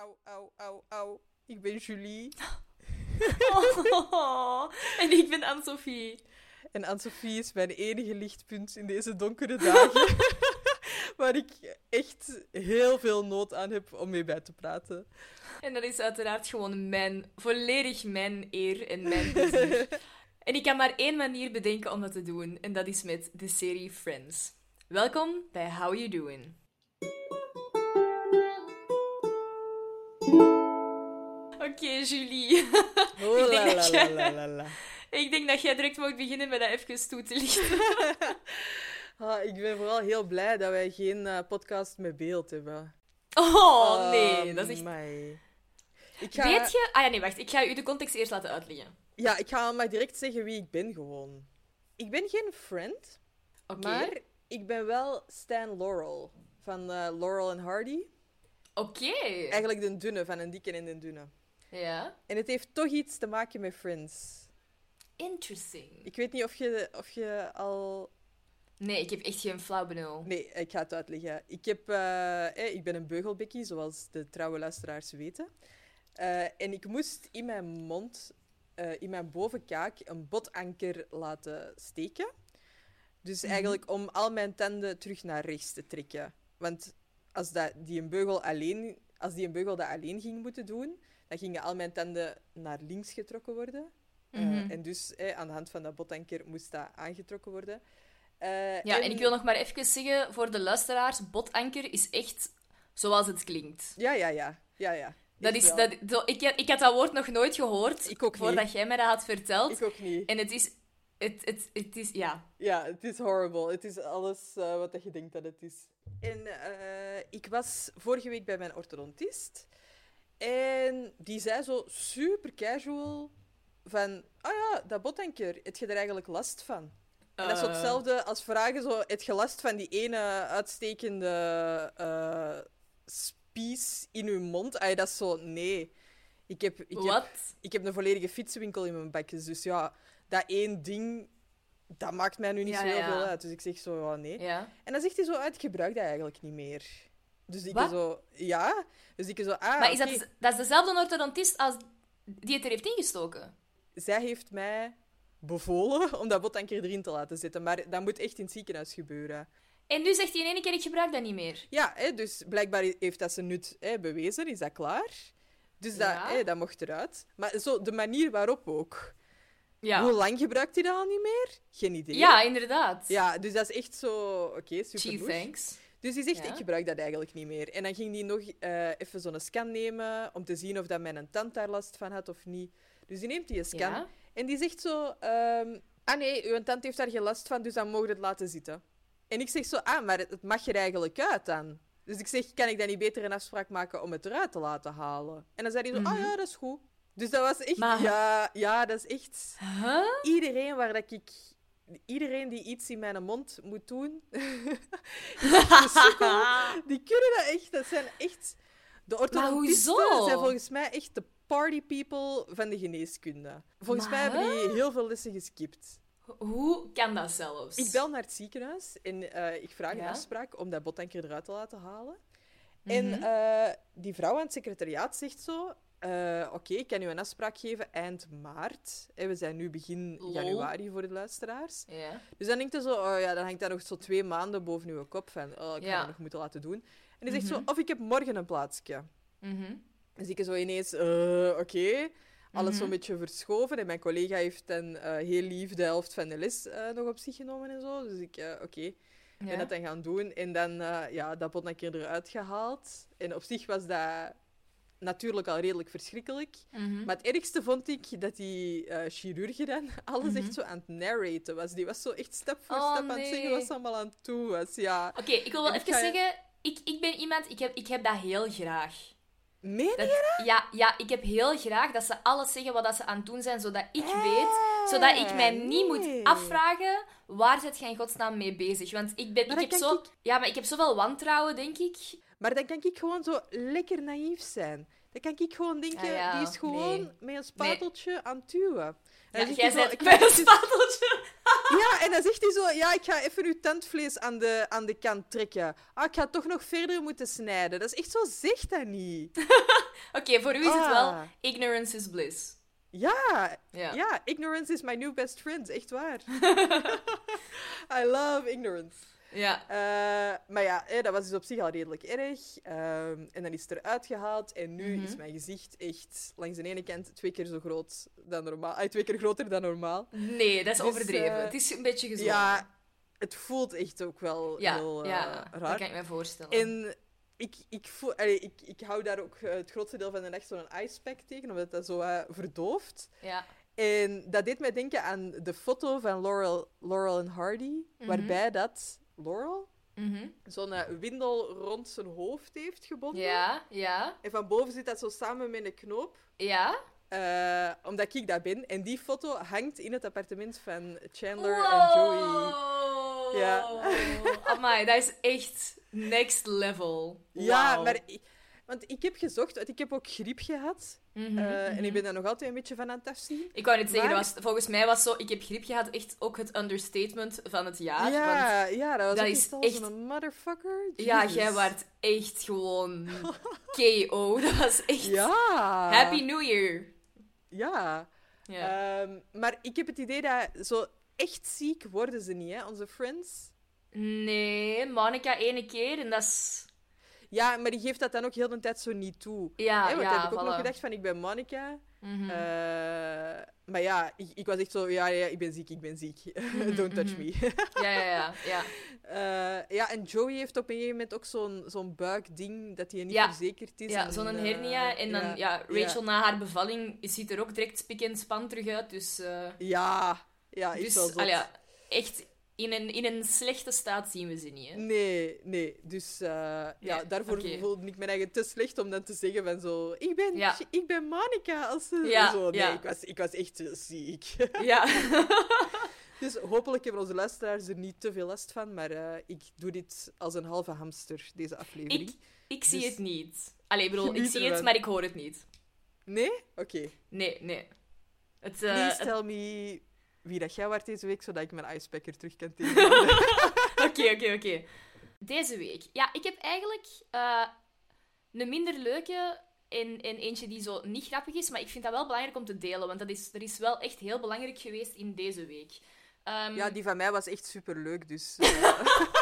Au, au, au, au. Ik ben Julie. Oh, en ik ben Anne-Sophie. En Anne-Sophie is mijn enige lichtpunt in deze donkere dagen. waar ik echt heel veel nood aan heb om mee bij te praten. En dat is uiteraard gewoon mijn, volledig mijn eer en mijn plezier. en ik kan maar één manier bedenken om dat te doen, en dat is met de serie Friends. Welkom bij How You Doing. Oké, Julie. Oh Ik denk la dat la jij- la la. Ik denk dat jij direct mag beginnen met dat even toe te lichten. Ah, ik ben vooral heel blij dat wij geen eh, podcast met beeld hebben. Oh, nee. Dat is echt... Ik ga, Weet je... Ah ja, nee, wacht. Ik ga u de context eerst laten uitleggen. Ja, ik ga maar direct zeggen wie ik ben gewoon. Ik ben geen friend, maar ik ben wel Stan Laurel. Van eh, Laurel en Hardy. Oké. Eigenlijk de dunne van een dikke en een dunne. Ja. En het heeft toch iets te maken met Friends. Interesting. Ik weet niet of je, of je al... Nee, ik heb echt geen flauw benul. Nee, ik ga het uitleggen. Ik, heb, eh, eh, ik ben een beugelbekkie, zoals de trouwe luisteraars weten. Eh, en ik moest in mijn mond, eh, in mijn bovenkaak, een botanker laten steken. Dus Mhm. eigenlijk om al mijn tanden terug naar rechts te trekken. Want als, dat, die een beugel alleen, als die een beugel dat alleen ging moeten doen, dan gingen al mijn tanden naar links getrokken worden. Eh, Mhm. en dus eh, aan de hand van dat botanker moest dat aangetrokken worden. Eh, Ja, en ik wil nog maar even zeggen voor de luisteraars: botanker is echt zoals het klinkt. Ja, ja, ja. ja, ja. Dat is, dat, ik, ik had dat woord nog nooit gehoord Ik ook niet. voordat jij mij dat had verteld. Ik ook niet. En het is, het, het, het is, ja. Ja, het is horrible. Het is alles eh, wat dat je denkt dat het is. En eh, ik was vorige week bij mijn orthodontist. En die zei zo super casual van... Oh ja, dat botanker, heb je er eigenlijk last van? En dat is Eh, hetzelfde als vragen zo... Heb je last van die ene uitstekende eh spies in je mond? Ah, dat is zo... Nee. Ik heb, ik heb ik heb een volledige fietsenwinkel in mijn bakjes. Dus ja, dat één ding, dat maakt mij nu niet Ja, zo heel ja. veel uit. Dus ik zeg zo, ja, nee. Ja. En dan zegt hij zo, ah, ik gebruik dat eigenlijk niet meer. Dus ik Wat? zo, ja. Dus ik zo, ah, maar is dat, dat is dezelfde orthodontist als die het er heeft ingestoken? Zij heeft mij bevolen om dat botanker erin te laten zitten. Maar dat moet echt in het ziekenhuis gebeuren. En nu zegt hij in één keer: ik gebruik dat niet meer. Ja, hè, dus blijkbaar heeft dat ze nut hè, bewezen. Is dat klaar? Dus dat, Ja. hè, dat mocht eruit. Maar zo, de manier waarop ook. Hoe Ja. lang gebruikt hij dat al niet meer? Geen idee. Ja, inderdaad. Ja, dus dat is echt zo... Oké, super louche. thanks. Dus die zegt, Ja. ik gebruik dat eigenlijk niet meer. En dan ging die nog eh, even zo'n scan nemen om te zien of dat mijn tand daar last van had of niet. Dus die neemt die scan Ja. en die zegt zo... ehm, ah nee, uw tand heeft daar geen last van, dus dan mogen we het laten zitten. En ik zeg zo, ah, maar het, het mag er eigenlijk uit dan. Dus ik zeg, kan ik dan niet beter een afspraak maken om het eruit te laten halen? En dan zei hij zo, ah Mhm. ja, dat is goed. Dus dat was echt... Maar- Ja, ja, dat is echt Huh? iedereen waar dat ik... Iedereen die iets in mijn mond moet doen, die kunnen dat echt. Dat zijn echt... De orthodontisten hoezo? zijn volgens mij echt de party people van de geneeskunde. Volgens mij hebben die heel veel lessen geskipt. Hoe kan dat zelfs? Ik bel naar het ziekenhuis en eh, ik vraag een afspraak om dat botanker eruit te laten halen. Mhm. En eh, die vrouw aan het secretariaat zegt zo... eh, Oké, ik kan u een afspraak geven eind maart. En we zijn nu begin Lol. januari voor de luisteraars. Ja. Dus dan denkt hij zo, oh ja, dan hangt dat nog zo twee maanden boven uw kop van, oh, ik ga Ja. dat nog moeten laten doen. En hij zegt zo, Mhm. of ik heb morgen een plaatsje. Mhm. Dus ik zo ineens, eh, oké, alles Mhm. zo'n beetje verschoven. En mijn collega heeft dan eh, heel lief de helft van de les nog op zich genomen en zo. Dus ik, oké, Ja. dat dan gaan doen. En dan, ja, dat pot een keer eruit gehaald. En op zich was dat natuurlijk al redelijk verschrikkelijk. Mhm. Maar het ergste vond ik dat die chirurg dan alles Mhm. echt zo aan het narraten was. Die was zo echt stap voor Oh, stap aan het zeggen wat ze allemaal aan het doen was. Ja. Oké, ik wil wel En even ga- zeggen, ik, ik ben iemand, ik heb, ik heb dat heel graag. Meen? Dat, ja, ja, ik heb heel graag dat ze alles zeggen wat dat ze aan het doen zijn, zodat ik weet, zodat ik mij niet moet afvragen waar zit jij in godsnaam mee bezig. Want ik, ben, Maar ik heb zo... Ja, maar ik heb zoveel wantrouwen, denk ik. Maar dan kan ik gewoon zo lekker naïef zijn. Dan kan ik gewoon denken, Ah ja, die is gewoon nee. met een spateltje aan het duwen. En Ja, jij bent ik met een spateltje. Ja, en dan zegt hij zo, ja, ik ga even uw tandvlees aan de, aan de kant trekken. Ah, ik ga toch nog verder moeten snijden. Dat is echt zo, zeg dat niet. Oké, voor u is het wel Ah. ignorance is bliss. Ja, Ja. ja, ignorance is my new best friend. Echt waar. I love ignorance. Ja. Eh, maar ja, dat was dus op zich al redelijk erg. Ehm, en dan is het eruit gehaald. En nu Mhm. is mijn gezicht echt langs de ene kant twee keer zo groot dan normaal. Twee keer groter dan normaal. Nee, dat is Dus, overdreven. eh, het is een beetje gezongen. Ja, het voelt echt ook wel ja, heel eh, ja, dat raar. kan ik me voorstellen. En ik, ik, voel, allee, ik, ik hou daar ook eh, het grootste deel van de dag zo'n icepack tegen, omdat dat zo eh, verdooft. Ja. En dat deed mij denken aan de foto van Laurel, Laurel en Hardy, Mhm. waarbij dat Laurel Mhm. zo'n eh, windel rond zijn hoofd heeft gebonden. Ja, ja, En van boven zit dat zo samen met een knoop. ja. eh, omdat ik dat ben. En die foto hangt in het appartement van Chandler Wow. en Joey. Ja. Amai, dat is echt next level. Ja, maar... Want ik heb gezocht, want ik heb ook griep gehad. Mhm, eh, En mhm. ik ben daar nog altijd een beetje van aan het afzien. Ik wou net zeggen, Maar- was, volgens mij was zo, ik heb griep gehad, echt ook het understatement van het jaar. want ja, ja, dat was dat is echt zo'n motherfucker. Ja, jij waart echt gewoon KO. Dat was echt... Ja. Happy New Year. Ja. Ja. Ehm, maar ik heb het idee dat zo echt ziek worden ze niet, hè, onze friends. Nee, Monica ene keer en dat is... Ja, maar die geeft dat dan ook heel de tijd zo niet toe. Ja, hè, want ja, heb ik ook nog gedacht van, ik ben Monica. Mhm. Eh, maar ja, ik, ik was echt zo, ja, ja, ik ben ziek, ik ben ziek. Don't touch mhm. me. Ja, ja, ja. ja. Eh, ja, en Joey heeft op een gegeven moment ook zo'n zo'n buikding dat hij niet Ja. verzekerd is. Ja, zo'n eh, hernia. En dan, ja, Rachel na haar bevalling ziet er ook direct spik en span terug uit. Dus, Ja, ja, is dus wel ja, echt in een, in een slechte staat zien we ze niet. Hè? Nee, nee. Dus eh, ja, daarvoor voelde ik mijn eigen te slecht om dan te zeggen van zo... Ik ben, Ja. ik ben Monica. Als ze, Ja, zo, nee, ik, was, ik was echt ziek. Ja. dus hopelijk hebben onze luisteraars er niet te veel last van. Maar eh, ik doe dit als een halve hamster, deze aflevering. ik, ik zie Dus- het niet. Allee, ik bedoel, ik zie het, maar ik hoor het niet. Nee? Oké. Nee, nee. Het, eh, Please tell me wie dat jij waart deze week, zodat ik mijn icepacker terug kan tegenhouden. Oké, oké, oké. Deze week. Ja, ik heb eigenlijk eh, een minder leuke en, en eentje die zo niet grappig is, maar ik vind dat wel belangrijk om te delen, want dat is, dat is wel echt heel belangrijk geweest in deze week. Ehm, ja, die van mij was echt superleuk, dus... eh,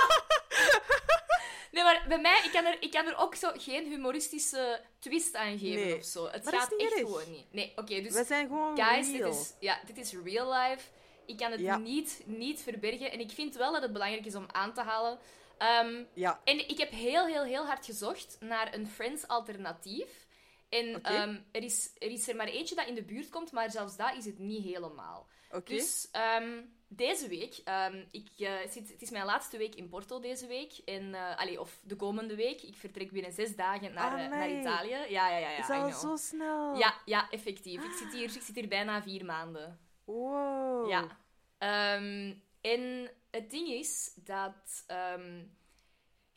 Nee, maar bij mij, ik kan, er, ik kan er ook zo geen humoristische twist aan geven Nee. of zo. Het Maar gaat echt erg. gewoon niet. Nee, oké, dus we zijn gewoon guys, dit is, ja, dit is real life. Ik kan het Ja. niet, niet verbergen. En ik vind wel dat het belangrijk is om aan te halen. Ehm, Ja, En ik heb heel, heel, heel hard gezocht naar een Friends-alternatief. En ehm, er, is, er is er maar eentje dat in de buurt komt, maar zelfs dat is het niet helemaal. Oké. Dus ehm, deze week, ehm, ik, eh, zit, het is mijn laatste week in Porto deze week. En, allee, of de komende week. Ik vertrek binnen zes dagen naar, eh, naar. Italië. Ja, ja, ja. ja is al zo snel. Ja, ja, effectief. Ik zit, hier, ik zit hier bijna vier maanden. Wow. Ja. Ehm, en het ding is dat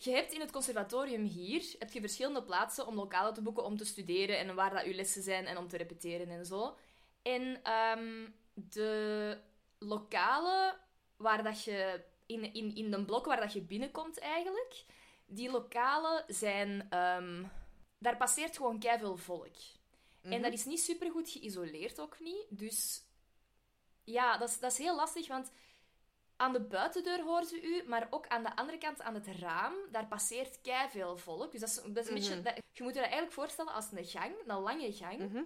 je hebt in het conservatorium hier heb je verschillende plaatsen om lokalen te boeken om te studeren en waar dat je lessen zijn en om te repeteren en zo. En ehm, de lokalen waar dat je in, in, in de blok waar dat je binnenkomt eigenlijk, die lokalen zijn ehm, daar passeert gewoon keiveel volk. En Mhm. dat is niet super goed geïsoleerd ook niet. Dus ja, dat is, dat is heel lastig, want aan de buitendeur horen ze u, maar ook aan de andere kant, aan het raam, daar passeert veel volk. Dus dat is, dat is een beetje... Mhm. dat- je moet je dat eigenlijk voorstellen als een gang, een lange gang, Mhm.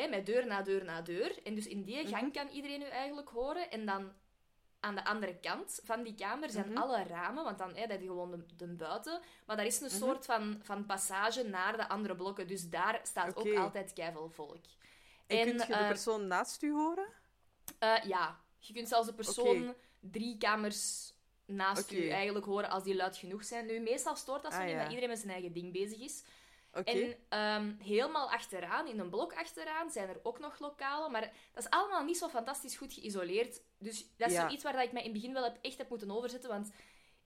Hè, met deur na deur na deur. En dus in die Mhm. gang kan iedereen u eigenlijk horen. En dan aan de andere kant van die kamer zijn Mhm. alle ramen, want dan hè, dat is gewoon de, de buiten. Maar daar is een Mhm. soort van, van passage naar de andere blokken. Dus daar staat ook altijd keiveel volk. En, En, kunt je de eh, persoon naast u horen? Eh, ja, je kunt zelfs de persoon drie kamers naast u eigenlijk horen als die luid genoeg zijn. Nu, meestal stoort dat zo Ah, niet, ja. dat iedereen met zijn eigen ding bezig is. En ehm, helemaal achteraan, in een blok achteraan, zijn er ook nog lokalen. Maar dat is allemaal niet zo fantastisch goed geïsoleerd. Dus dat is Ja. zoiets waar dat ik mij in het begin wel heb, echt heb moeten overzetten. Want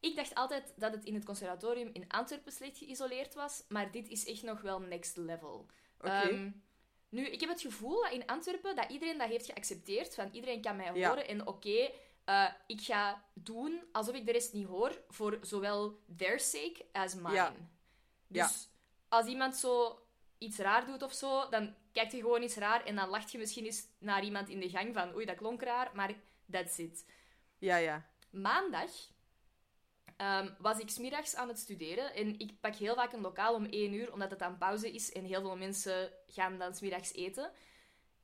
ik dacht altijd dat het in het conservatorium in Antwerpen slecht geïsoleerd was. Maar dit is echt nog wel next level. Oké. Ehm, nu, ik heb het gevoel dat in Antwerpen dat iedereen dat heeft geaccepteerd. Van iedereen kan mij Ja. horen en oké, eh, ik ga doen alsof ik de rest niet hoor, voor zowel their sake as mine. Ja. Dus Ja. Als iemand zo iets raar doet of zo, dan kijkt je gewoon iets raar en dan lacht je misschien eens naar iemand in de gang van oei, dat klonk raar, maar that's it. Ja, ja. Maandag ehm, was ik smiddags aan het studeren en ik pak heel vaak een lokaal om één uur, omdat het aan pauze is en heel veel mensen gaan dan smiddags eten.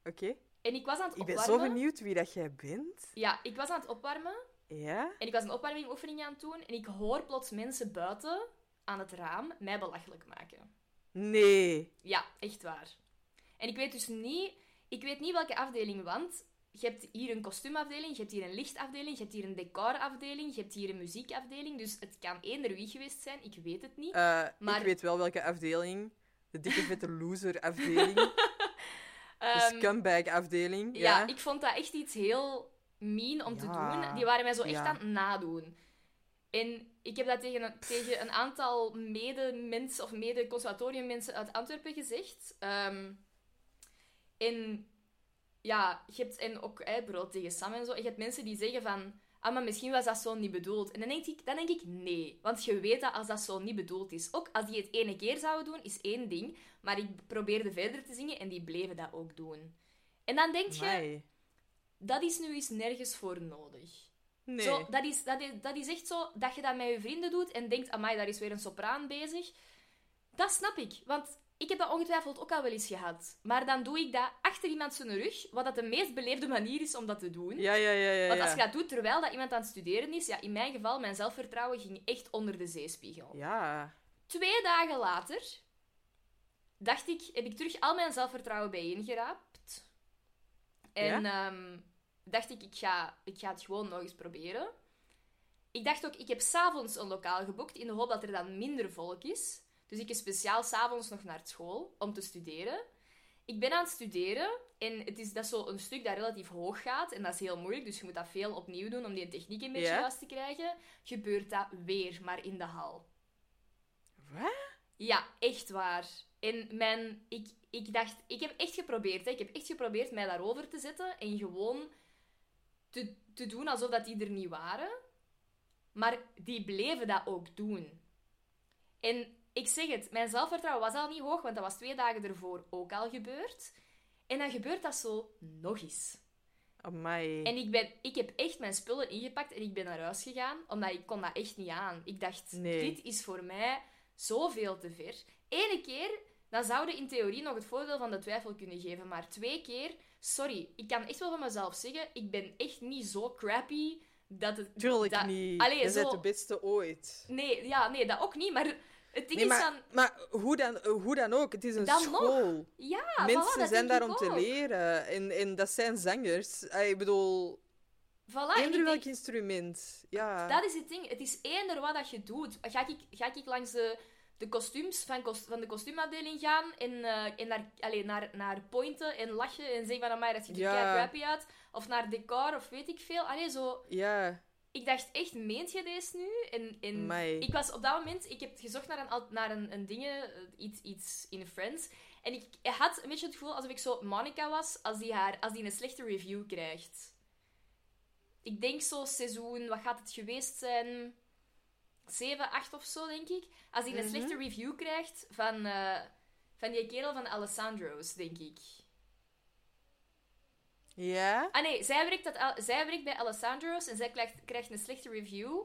Oké. En ik was aan het Ik ben opwarmen. zo benieuwd wie dat jij bent. Ja, ik was aan het opwarmen Ja? en ik was een opwarmingoefening aan het doen en ik hoor plots mensen buiten aan het raam mij belachelijk maken. Nee. Ja, echt waar. En ik weet dus niet, ik weet niet welke afdeling, want je hebt hier een kostuumafdeling, je hebt hier een lichtafdeling, je hebt hier een decorafdeling, je hebt hier een muziekafdeling. Dus het kan eender wie geweest zijn, ik weet het niet. Eh, Maar- Ik weet wel welke afdeling. De dikke vette loser afdeling. de Ehm, scumbag afdeling. ja. Ja. ik vond dat echt iets heel mean om te doen. Die waren mij zo echt Ja. aan het nadoen. En ik heb dat tegen een, tegen een aantal mede-mensen of mede-conservatoriummensen uit Antwerpen gezegd. Ehm, en ja, je hebt, en ook bijvoorbeeld tegen Sam en zo, je hebt mensen die zeggen van, ah, maar misschien was dat zo niet bedoeld. En dan denk ik, dan denk ik nee, want je weet dat als dat zo niet bedoeld is. Ook als die het ene keer zouden doen, is één ding, maar ik probeerde verder te zingen en die bleven dat ook doen. En dan denk je, Amai. dat is nu eens nergens voor nodig. Nee. Zo, dat, is, dat, is, dat is echt zo dat je dat met je vrienden doet en denkt, amai, daar is weer een sopraan bezig. Dat snap ik, want ik heb dat ongetwijfeld ook al wel eens gehad. Maar dan doe ik dat achter iemand zijn rug, wat dat de meest beleefde manier is om dat te doen. Ja, ja, ja, ja. Want ja. als je dat doet terwijl dat iemand aan het studeren is, ja, in mijn geval, mijn zelfvertrouwen ging echt onder de zeespiegel. Ja. Twee dagen later dacht ik, heb ik terug al mijn zelfvertrouwen bijeengeraapt. En ehm, dacht ik, ik ga, ik ga het gewoon nog eens proberen. Ik dacht ook, ik heb s'avonds een lokaal geboekt in de hoop dat er dan minder volk is. Dus ik ga speciaal s'avonds nog naar school om te studeren. Ik ben aan het studeren en het is, dat is zo een stuk dat relatief hoog gaat. En dat is heel moeilijk, dus je moet dat veel opnieuw doen om die techniek een beetje Ja. juist te krijgen. Gebeurt dat weer, maar in de hal. Wat? Ja, echt waar. En mijn, ik, ik dacht, ik heb echt geprobeerd. Hè. Ik heb echt geprobeerd mij daarover te zetten en gewoon te, te doen alsof dat die er niet waren. Maar die bleven dat ook doen. En ik zeg het, mijn zelfvertrouwen was al niet hoog, want dat was twee dagen ervoor ook al gebeurd. En dan gebeurt dat zo nog eens. Amai. En ik, ben, ik heb echt mijn spullen ingepakt en ik ben naar huis gegaan, omdat ik kon dat echt niet aan. Ik dacht, Nee. dit is voor mij zoveel te ver. Ene keer, dan zouden in theorie nog het voordeel van de twijfel kunnen geven, maar twee keer, sorry, ik kan echt wel van mezelf zeggen, ik ben echt niet zo crappy dat het... Tuurlijk dat- niet. Allee, je zo- bent de beste ooit. Nee, ja, nee, dat ook niet, maar het ding Nee, is van... maar hoe, dan, hoe dan ook, het is een Dan nog. school. Ja, voilà, Mensen zijn daar om te leren. En, en dat zijn zangers. Ik bedoel, Voilà, eender welk instrument. Ja. Dat is het ding. Het is eender wat dat je doet. Ga ik, ga ik langs de, de kostuums van, van de kostuumafdeling gaan en, eh, en naar, allee, naar, naar pointen en lachen en zeggen van amai, dat ziet er Ja. crappy uit. Of naar decor of weet ik veel. Allee, zo... Ja. Ik dacht echt, meent je deze nu? En, ik was op dat moment... Ik heb gezocht naar een, naar een, een dingen, eh, iets, iets in Friends. En ik had een beetje het gevoel alsof ik zo Monica was als die, haar, als die een slechte review krijgt. Ik denk zo seizoen, wat gaat het geweest zijn? 7, 8 of zo, denk ik. Als die een Mhm. slechte review krijgt van, eh, van die kerel van Alessandro's, denk ik. Ja? Ah nee, zij werkt, dat, zij werkt bij Alessandro's en zij krijgt, krijgt een slechte review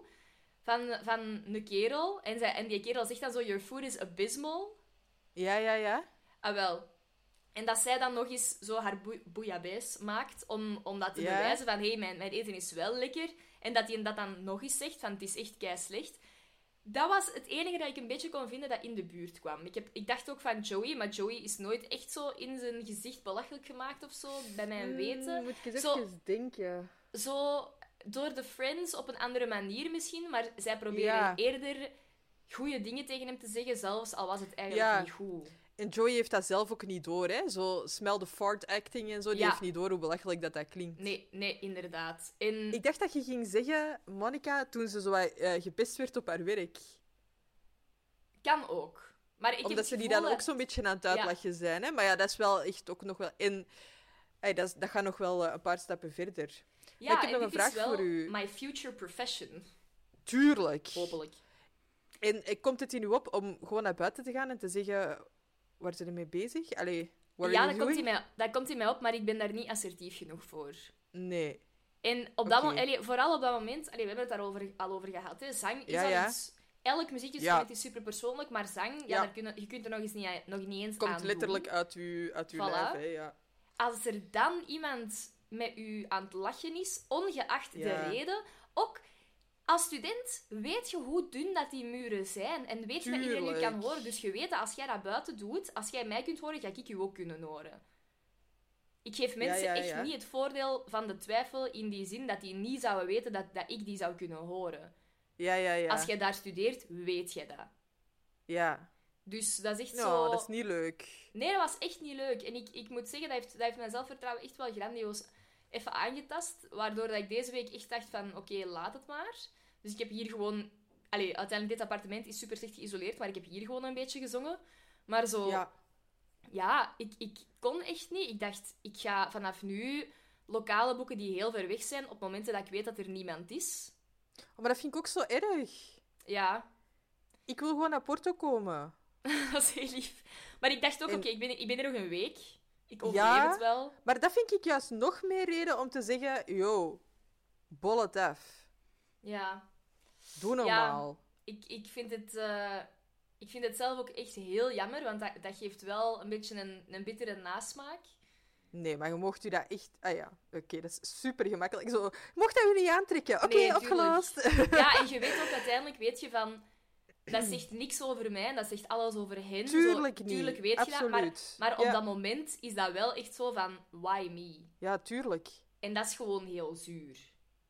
van, van een kerel. En, zij, en die kerel zegt dan zo, your food is abysmal. Ja, ja, ja. Ah wel. En dat zij dan nog eens zo haar bouillabaisse maakt om, om dat te bewijzen van hé, hey, mijn, mijn eten is wel lekker. En dat hij dat dan nog eens zegt van het is echt kei slecht. Dat was het enige dat ik een beetje kon vinden dat in de buurt kwam. Ik, heb, ik dacht ook van Joey, maar Joey is nooit echt zo in zijn gezicht belachelijk gemaakt of zo, bij mijn weten. Hmm, moet ik eens Zo- even denken. Zo door de friends op een andere manier misschien, maar zij proberen Ja. eerder goede dingen tegen hem te zeggen, zelfs al was het eigenlijk Ja. niet goed. En Joey heeft dat zelf ook niet door, hè? Zo smell the fart acting en zo. Die Ja. heeft niet door hoe belachelijk dat, dat klinkt. Nee, nee, inderdaad. En Ik dacht dat je ging zeggen, Monica, toen ze zo eh, gepest werd op haar werk. kan ook. Maar ik Omdat ze die dan ook dat- zo'n beetje aan het uitlachen zijn. Hè? Maar ja, dat is wel echt ook nog wel... En ey, dat, is- dat gaat nog wel eh, een paar stappen verder. Ja, ik heb nog en een vraag voor u. my future profession. Tuurlijk. Hopelijk. En eh, komt het in u op om gewoon naar buiten te gaan en te zeggen... Waar zijn mee bezig? Allee, ja, dat komt, doing? mij, dat komt in mij op, maar ik ben daar niet assertief genoeg voor. Nee. En op dat Oké. mo- allee, vooral op dat moment, allee, we hebben het daarover al over gehad. Hè. Zang is Ja, al ja. iets. Elk muziekinstrument Ja. is super persoonlijk, maar zang, ja. Daar kun je, kunt er nog, eens niet, nog niet eens Komt aan letterlijk doen. uit uw, uit uw Voilà. lijf, hè, ja. Als er dan iemand met u aan het lachen is, ongeacht de reden, ook als student weet je hoe dun dat die muren zijn en weet je dat iedereen je kan horen. Dus je weet dat als jij dat buiten doet, als jij mij kunt horen, ga ik je ook kunnen horen. Ik geef mensen ja, echt ja. niet het voordeel van de twijfel in die zin dat die niet zouden weten dat, dat ik die zou kunnen horen. Ja, ja, ja. Als jij daar studeert, weet je dat. Ja. Dus dat is echt zo... dat is niet leuk. Nee, dat was echt niet leuk. En ik, ik moet zeggen, dat heeft, dat heeft mijn zelfvertrouwen echt wel grandioos even aangetast. Waardoor dat ik deze week echt dacht van, oké, laat het maar. Dus ik heb hier gewoon... Allee, uiteindelijk, dit appartement is super slecht geïsoleerd, maar ik heb hier gewoon een beetje gezongen. Maar zo... Ja. Ja, ik, ik kon echt niet. Ik dacht, ik ga vanaf nu lokale boeken die heel ver weg zijn, op momenten dat ik weet dat er niemand is. Oh, maar dat vind ik ook zo erg. Ja, Ik wil gewoon naar Porto komen. dat is heel lief. Maar ik dacht ook, En- oké, ik, ben, ik ben er nog een week. Ik overleef Ja? het wel. Maar dat vind ik juist nog meer reden om te zeggen... Yo, bol het af. Ja. Doe normaal. Ik, ik, vind het, eh, ik vind het zelf ook echt heel jammer, want dat, dat geeft wel een beetje een, een bittere nasmaak. Nee, maar je mocht u dat echt... Ah ja, oké, dat is super gemakkelijk. Zo, mocht dat u niet aantrekken. Oké, Nee, opgelost. Ja, en je weet ook uiteindelijk, weet je van... Dat zegt niks over mij, dat zegt alles over hen. Zo, Tuurlijk niet. Tuurlijk weet je dat, maar, Absoluut. maar op Ja. dat moment is dat wel echt zo van, why me? Ja, tuurlijk. En dat is gewoon heel zuur.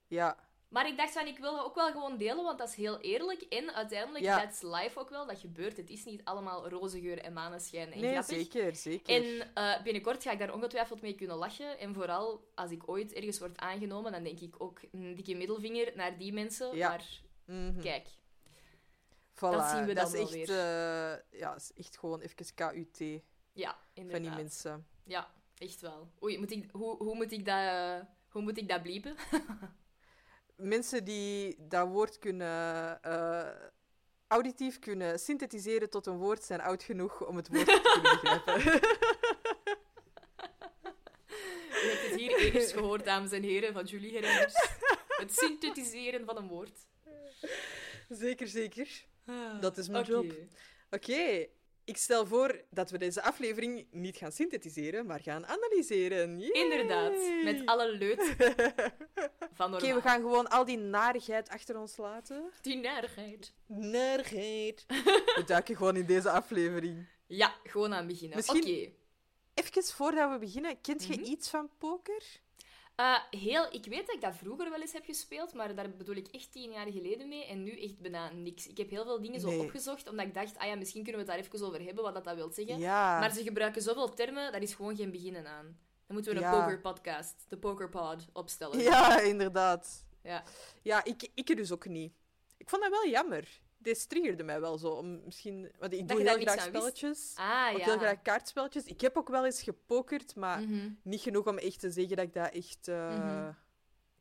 Ja. Maar ik dacht van, ik wil dat ook wel gewoon delen, want dat is heel eerlijk. En uiteindelijk, Ja. that's life ook wel, dat gebeurt. Het is niet allemaal roze geur en maneschijn en Nee, grappig. zeker, zeker. En eh, binnenkort ga ik daar ongetwijfeld mee kunnen lachen. En vooral als ik ooit ergens word aangenomen, dan denk ik ook een dikke middelvinger naar die mensen. Ja. Maar Mhm. kijk, Voilà, dat zien we dat dan is wel echt, weer. eh, ja, is echt gewoon even KUT ja, van die mensen. Ja, echt wel. Oei, moet ik, hoe, hoe moet ik dat... Hoe moet ik dat bliepen? Mensen die dat woord kunnen, eh, auditief kunnen synthetiseren tot een woord, zijn oud genoeg om het woord te kunnen begrijpen. Je hebt het hier eerst gehoord, dames en heren, van Julie Gerenders. Het synthetiseren van een woord. zeker, zeker. Dat is mijn job. Oké, ik stel voor dat we deze aflevering niet gaan synthetiseren, maar gaan analyseren. Yay! Inderdaad, met alle leut van Oké, we gaan gewoon al die narigheid achter ons laten. Die narigheid. Narigheid. We duiken gewoon in deze aflevering. Ja, gewoon aan beginnen. Oké. Even voordat we beginnen, kent je Mhm. iets van poker? Eh, heel, ik weet dat ik dat vroeger wel eens heb gespeeld, maar daar bedoel ik echt tien jaar geleden mee. En nu echt bijna niks. Ik heb heel veel dingen zo Nee. opgezocht, omdat ik dacht, ah ja, misschien kunnen we het daar even over hebben, wat dat, dat wil zeggen. Ja. Maar ze gebruiken zoveel termen, daar is gewoon geen beginnen aan. Dan moeten we een Ja. pokerpodcast, de pokerpod, opstellen. Ja, inderdaad. Ja. Ja, ik, ik dus ook niet. Ik vond dat wel jammer. Dit triggerde mij wel zo. Om misschien, want ik Dat doe heel graag spelletjes. Ah, ook ja. heel graag kaartspelletjes. Ik heb ook wel eens gepokerd, maar Mhm. niet genoeg om echt te zeggen dat ik dat echt eh, Mhm.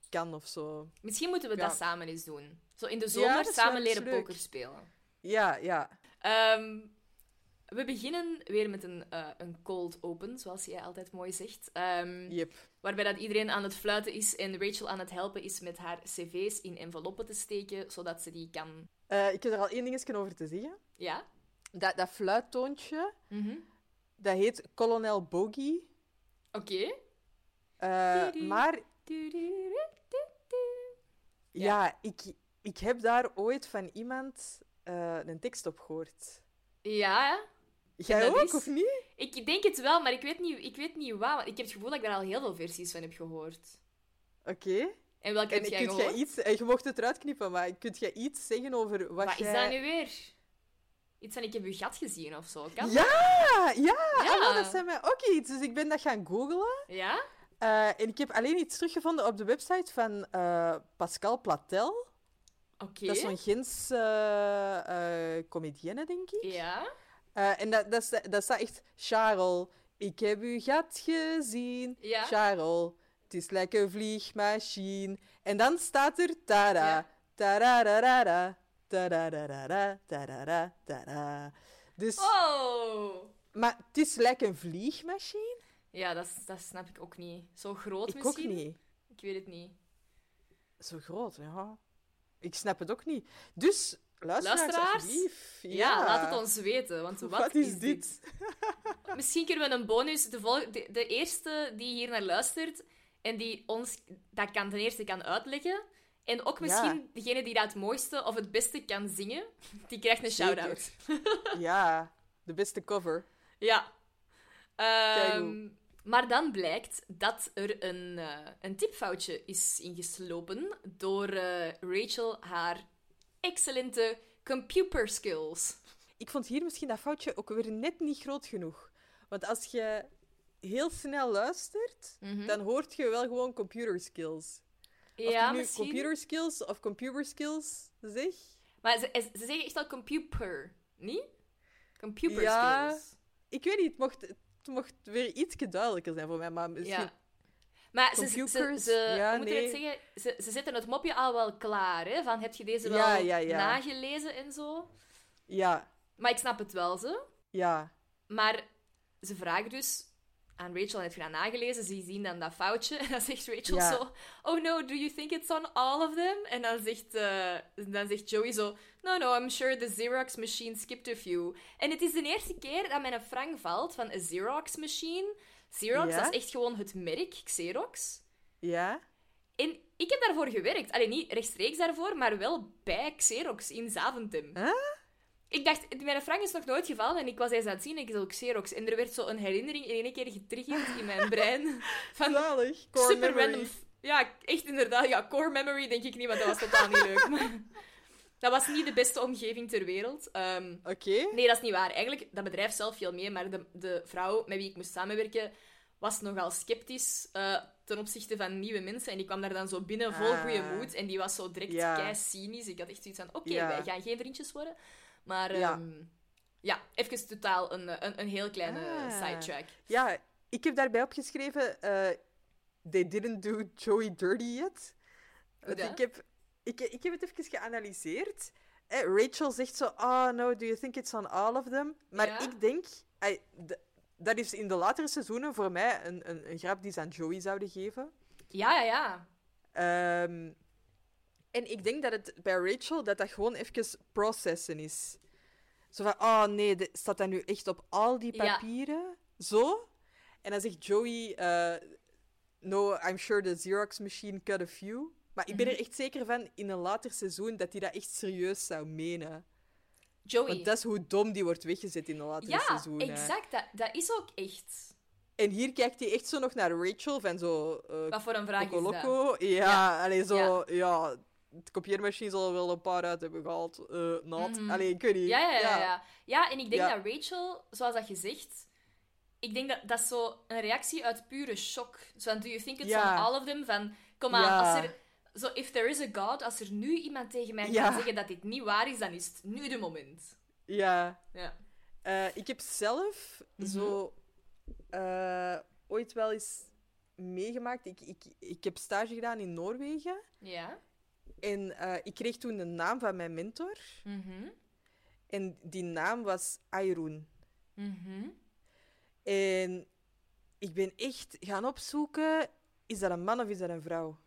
kan of zo. Misschien moeten we Ja. dat samen eens doen. Zo in de zomer samen leren leuk. poker spelen. Ja, ja. Ehm, we beginnen weer met een, eh, een cold open, zoals jij altijd mooi zegt. Ehm, Yep. Waarbij dat iedereen aan het fluiten is en Rachel aan het helpen is met haar cv's in enveloppen te steken, zodat ze die kan... Eh, ik heb er al één dingetje over te zeggen. Ja? Dat, dat fluittoontje, Mhm. dat heet Colonel Bogey. Oké. Eh, maar ja, ik, ik heb daar ooit van iemand een tekst op gehoord. Ja, Jij dat ook, is- of niet? ik denk het wel, maar ik weet niet, ik weet niet waar. Ik heb het gevoel dat ik daar al heel veel versies van heb gehoord. Oké. En welke En heb jij kunt gehoord? jij iets... Je mocht het eruit knippen, maar kunt jij iets zeggen over wat Wat jij... is dat nu weer? Iets van ik heb uw gat gezien of zo, kan Ja, ja, Ja. ah, dat zijn mij ook iets. Dus ik ben dat gaan googlen. Ja? Eh, en ik heb alleen iets teruggevonden op de website van eh, Pascal Platel. Oké. Dat is zo'n Gens eh eh, comedienne, denk ik. Ja? Eh, en dat, dat, sta- dat staat echt... Charles, ik heb uw gat gezien. Ja? Charles, Het is een vliegmachine. En dan staat er tada. Ja. Tarararara. Tarararara. Tarara. Tara. Dus, Oh! maar het is like een vliegmachine? Ja, dat, dat snap ik ook niet. Zo groot Ik misschien? ook niet. Ik weet het niet. Zo groot, ja. Ik snap het ook niet. Dus, luisteraars, Luisteraars? alsjeblieft. Ja, laat het ons weten. Want wat, Wat is dit? Misschien kunnen we een bonus... De, vol- de, de eerste die hier naar luistert en die ons dat kan, ten eerste kan uitleggen... En ook misschien degene die dat het mooiste of het beste kan zingen, die krijgt een shout-out. Ja, de beste cover. Ja. Ehm, maar dan blijkt dat er een, eh, een tipfoutje is ingeslopen door eh, Rachel haar excellente computer skills. Ik vond hier misschien dat foutje ook weer net niet groot genoeg. Want als je heel snel luistert, Mhm. dan hoort je wel gewoon computer skills. Ja, ik nu misschien. computer skills of computer skills zeg. Maar ze, ze zeggen echt al computer, niet? Computer Ja, skills. Ik weet niet, het mocht, het mocht weer iets duidelijker zijn voor mij, maar misschien... Ja. Maar ze, ze, ze, ze- ja, hoe moet het zeggen? Ze, ze zetten het mopje al wel klaar, hè? Van, heb je deze wel Ja, ja, ja. nagelezen en zo? Ja, Maar ik snap het wel, zo. ja. Maar ze vragen dus aan Rachel, heb je dat nagelezen? Ze zien dan dat foutje. En dan zegt Rachel zo, oh no, do you think it's on all of them? En dan zegt, eh, dan zegt Joey zo, no, no, I'm sure the Xerox machine skipped a few. En het is de eerste keer dat mijn frank valt van een Xerox machine. Xerox, Ja? dat is echt gewoon het merk, Xerox. Ja? En ik heb daarvoor gewerkt. Alleen niet rechtstreeks daarvoor, maar wel bij Xerox in Zaventem. Huh? Ik dacht, mijn frank is nog nooit gevallen en ik was eens aan het zien en ik zo Xerox. En er werd zo een herinnering in één keer getriggerd in mijn brein. Van Zalig. Core super memory. random. Ja, echt inderdaad. Ja, core memory denk ik niet, want dat was totaal niet leuk. Maar dat was niet de beste omgeving ter wereld. Ehm, Oké. Nee, dat is niet waar. Eigenlijk, dat bedrijf zelf viel mee, maar de, de vrouw met wie ik moest samenwerken was nogal sceptisch eh, ten opzichte van nieuwe mensen. En die kwam daar dan zo binnen vol Ah. goede moed. En die was zo direct Ja. kei cynisch. Ik had echt zoiets van, oké, Ja. wij gaan geen vriendjes worden. Maar Ja. ja, ja even totaal een, een, een heel kleine Ah. sidetrack. Ja, ik heb daarbij opgeschreven... eh they didn't do Joey dirty yet. Want ik, heb, ik, ik heb het even geanalyseerd. Eh, Rachel zegt zo... Oh, no, do you think it's on all of them? Maar Ja? ik denk... I- dat is in de latere seizoenen voor mij een, een, een grap die ze aan Joey zouden geven. Ja, ja, ja. Ehm, en ik denk dat het bij Rachel dat dat gewoon even processen is. Zo van, oh nee, de- staat dat nu echt op al die Ja. papieren? Zo? En dan zegt Joey, eh, no, I'm sure the Xerox machine cut a few. Maar ik ben er echt zeker van, in een later seizoen, dat hij dat echt serieus zou menen. Joey. Want dat is hoe dom die wordt weggezet in de latere ja, seizoenen. exact. Dat, dat is ook echt. En hier kijkt hij echt zo nog naar Rachel, van zo... eh, Wat voor een vraag is dat? Ja, Ja. Allee, zo, ja. De kopieermachine zal er wel een paar uit hebben gehaald. eh nat. Mhm. Allee, ik weet niet. Ja, ja, ja. Ja, ja en ik denk Ja. dat Rachel, zoals dat je zegt, ik denk dat dat is zo een reactie uit pure shock. Zo van, do you think it's Ja. on all of them? Van, kom aan, Ja. als er... Zo, if there is a God, als er nu iemand tegen mij Ja. gaat zeggen dat dit niet waar is, dan is het nu de moment. Ja. Ja. Eh, ik heb zelf Mhm. zo eh, ooit wel eens meegemaakt. Ik, ik, ik heb stage gedaan in Noorwegen. Ja. En eh, ik kreeg toen de naam van mijn mentor. Mhm. En die naam was Ayroen. Mhm. En ik ben echt gaan opzoeken: is dat een man of is dat een vrouw?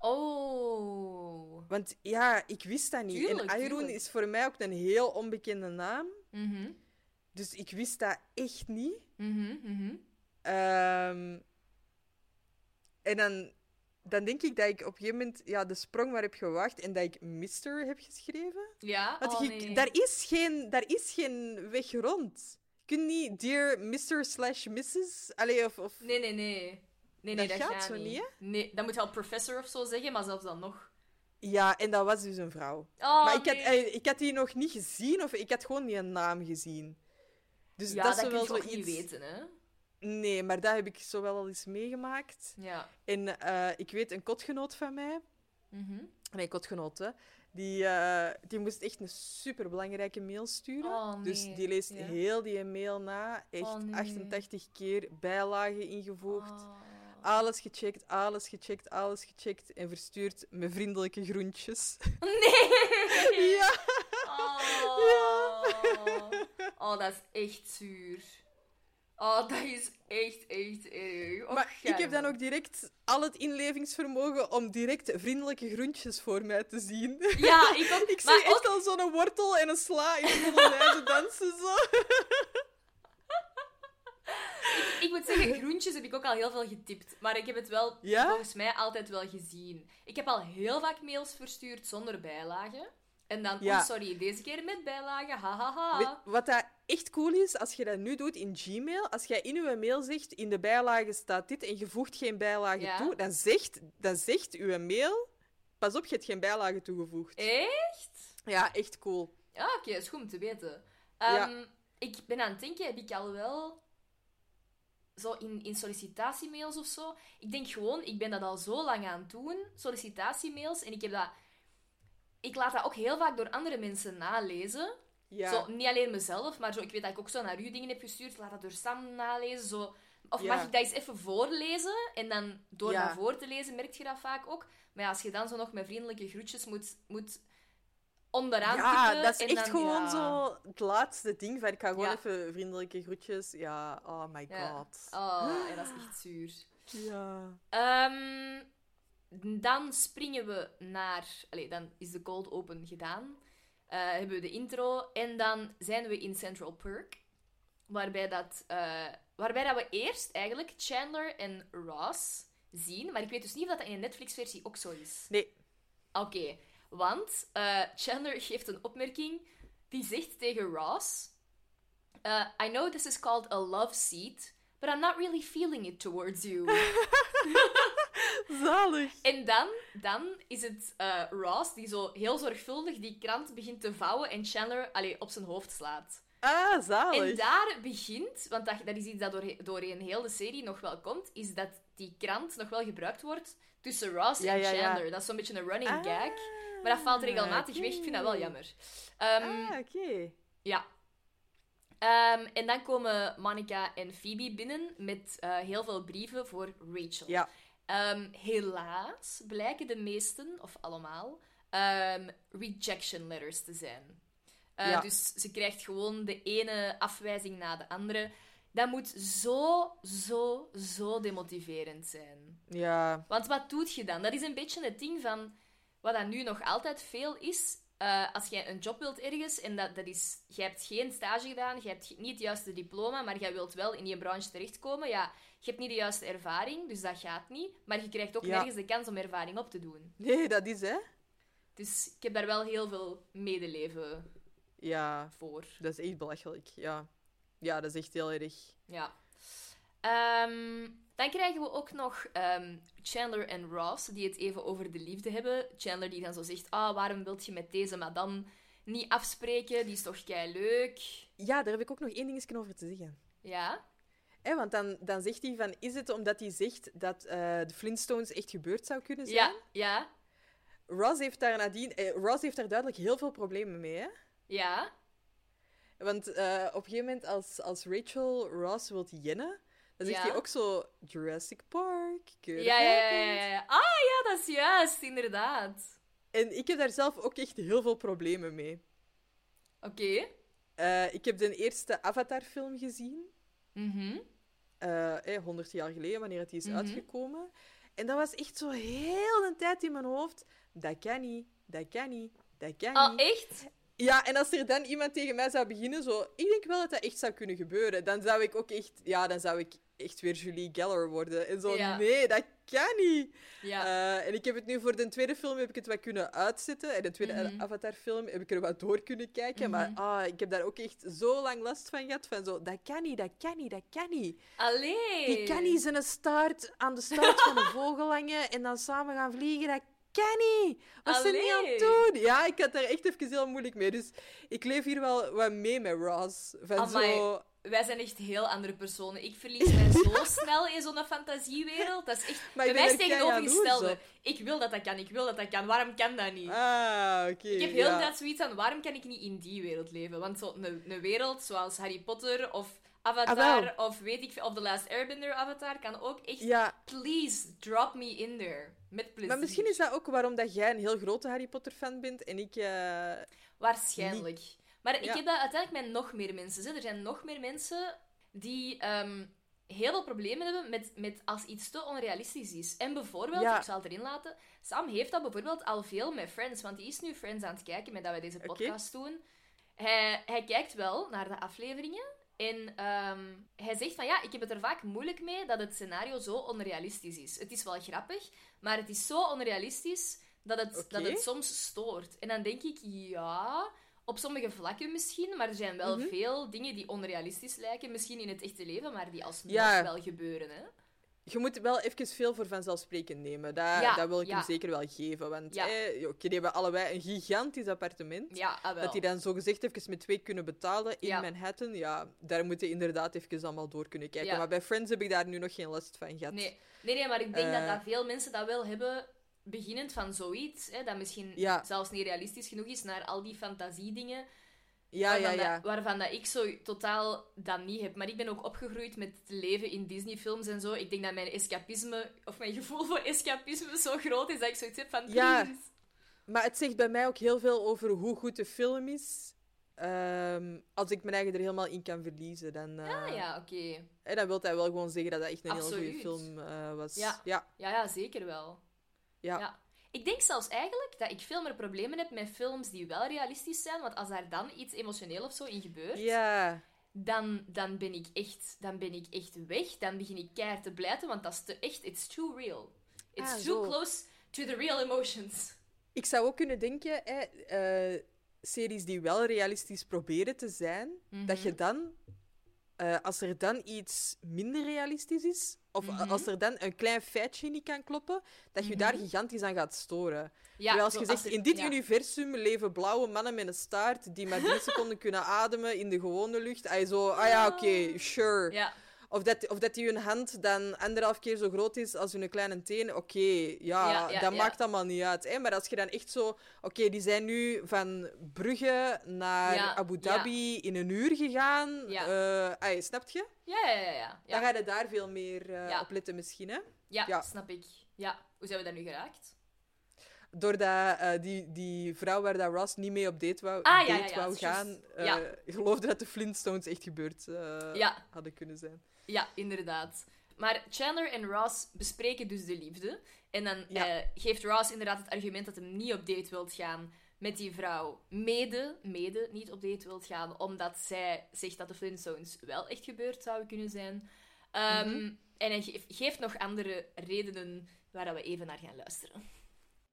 Oh. Want ja, ik wist dat niet. Tuurlijk, en Ayroen tuurlijk. is voor mij ook een heel onbekende naam. Mhm. Dus ik wist dat echt niet. Mhm. Mhm. Ehm, en dan, dan denk ik dat ik op een gegeven moment ja, de sprong maar heb gewacht en dat ik Mister heb geschreven. Ja, Want oh, je- nee. daar, is geen, daar is geen weg rond. Je kunt niet Dear Mr. slash Mrs. Allee, of, of... Nee, nee, nee. Nee, nee, Dat dat, gaat gaat zo niet, hè? Nee, dat moet wel professor of zo zeggen, maar zelfs dan nog. Ja, en dat was dus een vrouw. Oh, maar ik had, eh, ik had die nog niet gezien, of ik had gewoon niet een naam gezien. Dus ja, dat dat, kun wel je ook zoiets... niet weten, hè? Nee, maar dat heb ik zo wel al eens meegemaakt. Ja. En eh, ik weet, een kotgenoot van mij... Mhm. Nee, kotgenoot, hè. Die, eh, die moest echt een superbelangrijke mail sturen. Oh, Dus die leest Ja. heel die mail na. Echt Oh, nee. 88 keer bijlagen ingevoegd. Oh. Alles gecheckt, alles gecheckt, alles gecheckt en verstuurd met vriendelijke groentjes. Nee! ja. Oh. oh, dat is echt zuur. Oh, dat is echt, echt erg. Och, Maar ik heb dan ook direct al het inlevingsvermogen om direct vriendelijke groentjes voor mij te zien. Ja, ik ook. Ik maar zie echt al zo'n wortel en een sla in de dansen. Zo. Ik moet zeggen, groentjes heb ik ook al heel veel getipt. Maar ik heb het wel Ja? volgens mij altijd wel gezien. Ik heb al heel vaak mails verstuurd zonder bijlagen. En dan, Ja. oh sorry, deze keer met bijlagen, hahaha. Weet- Wat dat echt cool is, als je dat nu doet in Gmail, als jij in je mail zegt, in de bijlage staat dit en je voegt geen bijlage Ja. toe, dan zegt, dan zegt uw mail, pas op, je hebt geen bijlage toegevoegd. Echt? Ja, echt cool. Ja, oké, dat is goed om te weten. Ja. Ehm, Ik ben aan het denken, heb ik al wel... Zo in, in sollicitatiemails of zo. Ik denk gewoon, ik ben dat al zo lang aan het doen, sollicitatiemails. En ik heb dat... Ik laat dat ook heel vaak door andere mensen nalezen. Ja. Zo, niet alleen mezelf, maar zo, ik weet dat ik ook zo naar u dingen heb gestuurd. Laat dat door Sam nalezen. Zo. Of Ja. mag ik dat eens even voorlezen? En dan door Ja. dat voor te lezen merk je dat vaak ook. Maar ja, als je dan zo nog met vriendelijke groetjes moet, moet onderaan Ja, dat is en echt dan, gewoon ja. zo het laatste ding. Van, ik ga gewoon Ja. even vriendelijke groetjes. Ja, oh my god. Oh, ja, dat is echt zuur. Ja. Ehm, dan springen we naar... Allee, dan is de cold open gedaan. Eh, hebben we de intro. En dan zijn we in Central Perk. Waarbij, dat, eh, waarbij dat we eerst eigenlijk Chandler en Ross zien. Maar ik weet dus niet of dat in de Netflix-versie ook zo is. Nee. Oké, want eh, Chandler geeft een opmerking. Die zegt tegen Ross... eh, I know this is called a love seat, but I'm not really feeling it towards you. Zalig. En dan, dan is het eh, Ross die zo heel zorgvuldig die krant begint te vouwen en Chandler allee, op zijn hoofd slaat. Ah, zalig. En daar begint, want dat, dat is iets dat door, doorheen heel de serie nog wel komt, is dat die krant nog wel gebruikt wordt tussen Ross Ja, en ja, ja. Chandler. Dat is zo'n beetje een running Ah, gag. Maar dat valt regelmatig weg. Ik vind dat wel jammer. Ehm, Ah, oké. ja. Ehm, en dan komen Monica en Phoebe binnen met eh, heel veel brieven voor Rachel. Ja. Ehm, helaas blijken de meesten, of allemaal, rejection letters te zijn. Eh, Ja. Dus ze krijgt gewoon de ene afwijzing na de andere. Dat moet zo, zo, zo demotiverend zijn. Ja. Want wat doet je dan? Dat is een beetje het ding van... Wat dat nu nog altijd veel is... eh, als jij een job wilt ergens en dat, dat is... Jij hebt geen stage gedaan, je hebt niet het juiste diploma, maar jij wilt wel in die branche terechtkomen. Ja, je hebt niet de juiste ervaring, dus dat gaat niet. Maar je krijgt ook Ja. nergens de kans om ervaring op te doen. Nee, dat is hè. Dus ik heb daar wel heel veel medeleven Ja, voor. dat is echt belachelijk. Ja. Ja, dat is echt heel erg. Ja. Ehm, dan krijgen we ook nog ehm, Chandler en Ross, die het even over de liefde hebben. Chandler die dan zo zegt, ah, waarom wilt je met deze madame niet afspreken? Die is toch kei leuk. Ja, daar heb ik ook nog één dingetje over te zeggen. Ja? Hè, want dan, dan zegt hij van, is het omdat hij zegt dat eh, de Flintstones echt gebeurd zou kunnen zijn? Ja, ja, Ross heeft daar nadien, eh, Ross heeft daar duidelijk heel veel problemen mee, hè? ja. Want eh, op een gegeven moment, als, als Rachel Ross wilt jennen, dan zegt Ja. hij ook zo Jurassic Park, Ja, ja, ja. Ah, ja, dat is juist, inderdaad. En ik heb daar zelf ook echt heel veel problemen mee. Oké. Eh, ik heb de eerste Avatar-film gezien, Mhm. eh, eh, 100 jaar geleden, wanneer het die is Mhm. uitgekomen. En dat was echt zo heel de tijd in mijn hoofd. Dat kan niet, dat kan niet, dat kan Oh, niet. echt? Ja, en als er dan iemand tegen mij zou beginnen, zo... Ik denk wel dat dat echt zou kunnen gebeuren. Dan zou ik ook echt... Ja, dan zou ik echt weer Julie Geller worden. En zo, Ja. nee, dat kan niet. Ja. Eh, en ik heb het nu voor de tweede film heb ik het wat kunnen uitzetten. En de tweede Mhm. Avatar-film heb ik er wat door kunnen kijken. Maar Mhm. ah, ik heb daar ook echt zo lang last van gehad. Van zo, dat kan niet, dat kan niet, dat kan niet. Allee. Die kan niet zijn staart aan de staart van een vogel hangen en dan samen gaan vliegen. Dat niet. Wat zijn die aan het Allee. doen? Ja, ik had daar echt even heel moeilijk mee. Dus ik leef hier wel wat mee met Ross. Van Amai. zo... Wij zijn echt heel andere personen. Ik verlies mij zo snel in zo'n fantasiewereld. Dat is echt... Maar Bij mij is er tegenovergestelde. Ik wil dat dat kan, ik wil dat dat kan. Waarom kan dat niet? Ah, oké. ik heb heel ja. tijd zoiets van, waarom kan ik niet in die wereld leven? Want zo een, wereld zoals Harry Potter of Avatar of weet ik veel, of The Last Airbender Avatar kan ook echt. Ja. Please, drop me in there. Met plezier. Maar misschien is dat ook waarom dat jij een heel grote Harry Potter fan bent en ik... eh, Waarschijnlijk. Maar ik Ja. heb dat uiteindelijk met nog meer mensen. Hè. Er zijn nog meer mensen die ehm, heel veel problemen hebben met, met als iets te onrealistisch is. En bijvoorbeeld, Ja. ik zal het erin laten, Sam heeft dat bijvoorbeeld al veel met Friends, want die is nu Friends aan het kijken met dat wij deze podcast doen. Hij, hij kijkt wel naar de afleveringen en ehm, hij zegt van ja, ik heb het er vaak moeilijk mee dat het scenario zo onrealistisch is. Het is wel grappig, maar het is zo onrealistisch dat het, dat het soms stoort. En dan denk ik, ja, op sommige vlakken misschien, maar er zijn wel Mhm. veel dingen die onrealistisch lijken, misschien in het echte leven, maar die alsnog Ja. wel gebeuren. Hè? Je moet wel even veel voor vanzelfsprekend nemen. Dat, Ja, dat wil ik ja. hem zeker wel geven. Want Ja. eh, die hebben allebei een gigantisch appartement. Ah. Dat die dan zogezegd even met twee kunnen betalen in. Manhattan. Ja, daar moeten inderdaad even allemaal door kunnen kijken. Maar bij Friends heb ik daar nu nog geen last van gehad. Nee, nee, nee maar ik denk dat, Eh. dat veel mensen dat wel hebben, beginnend van zoiets, hè, dat misschien zelfs niet realistisch genoeg is, naar al die fantasiedingen, Ja, ja, waarvan, ja. Dat, waarvan dat ik zo totaal dat niet heb. Maar ik ben ook opgegroeid met het leven in Disney-films en zo. Ik denk dat mijn escapisme, of mijn gevoel voor escapisme zo groot is, dat ik zoiets heb van, Ja. Maar het zegt bij mij ook heel veel over hoe goed de film is. Ehm, als ik mijn eigen er helemaal in kan verliezen, dan, eh, Ah ja, oké. en dan wil hij wel gewoon zeggen dat dat echt een heel goede film eh, was. Ja. ja. Ja, ja, zeker wel. Ja. Ik denk zelfs eigenlijk dat ik veel meer problemen heb met films die wel realistisch zijn, want als daar dan iets emotioneel of zo in gebeurt, Ja. dan, dan, ben ik echt, dan ben ik echt weg. Dan begin ik keihard te blijten, want dat is te echt, it's too real. It's Ah, too zo. close to the real emotions. Ik zou ook kunnen denken, hè, eh, series die wel realistisch proberen te zijn, dat Mhm. je dan, eh, als er dan iets minder realistisch is, of Mhm. als er dan een klein feitje niet kan kloppen, dat je daar gigantisch aan gaat storen. Ja, Terwijl als je zegt, in dit ja. universum leven blauwe mannen met een staart die maar drie seconden kunnen ademen in de gewone lucht. Ah, zo, ah ja, oké, sure. Ja, Of dat, of dat die hun hand dan anderhalf keer zo groot is als hun kleine teen. Oké, ja, Ja, ja, dat ja. maakt allemaal niet uit. Hè? Maar als je dan echt zo... Oké, die zijn nu van Brugge naar Abu. Dhabi in een uur gegaan. Ja. Eh, ah, snap je? ja, ja, ja. ja. Dan ga je daar veel meer eh, op letten misschien, hè? Ja, snap ik. Ja, hoe zijn we daar nu geraakt? Doordat eh, die, die vrouw waar dat Ross niet mee op date wou, Ah, ja, ja, wou gaan, geloofde dat de Flintstones echt gebeurd hadden kunnen zijn. Ja, inderdaad. Maar Chandler en Ross bespreken dus de liefde. En dan Ja. eh, geeft Ross inderdaad het argument dat hij niet op date wilt gaan met die vrouw. Mede, mede niet op date wilt gaan, omdat zij zegt dat de Flintstones wel echt gebeurd zouden kunnen zijn. Ehm, Mhm. En hij geeft, geeft nog andere redenen waar dat we even naar gaan luisteren.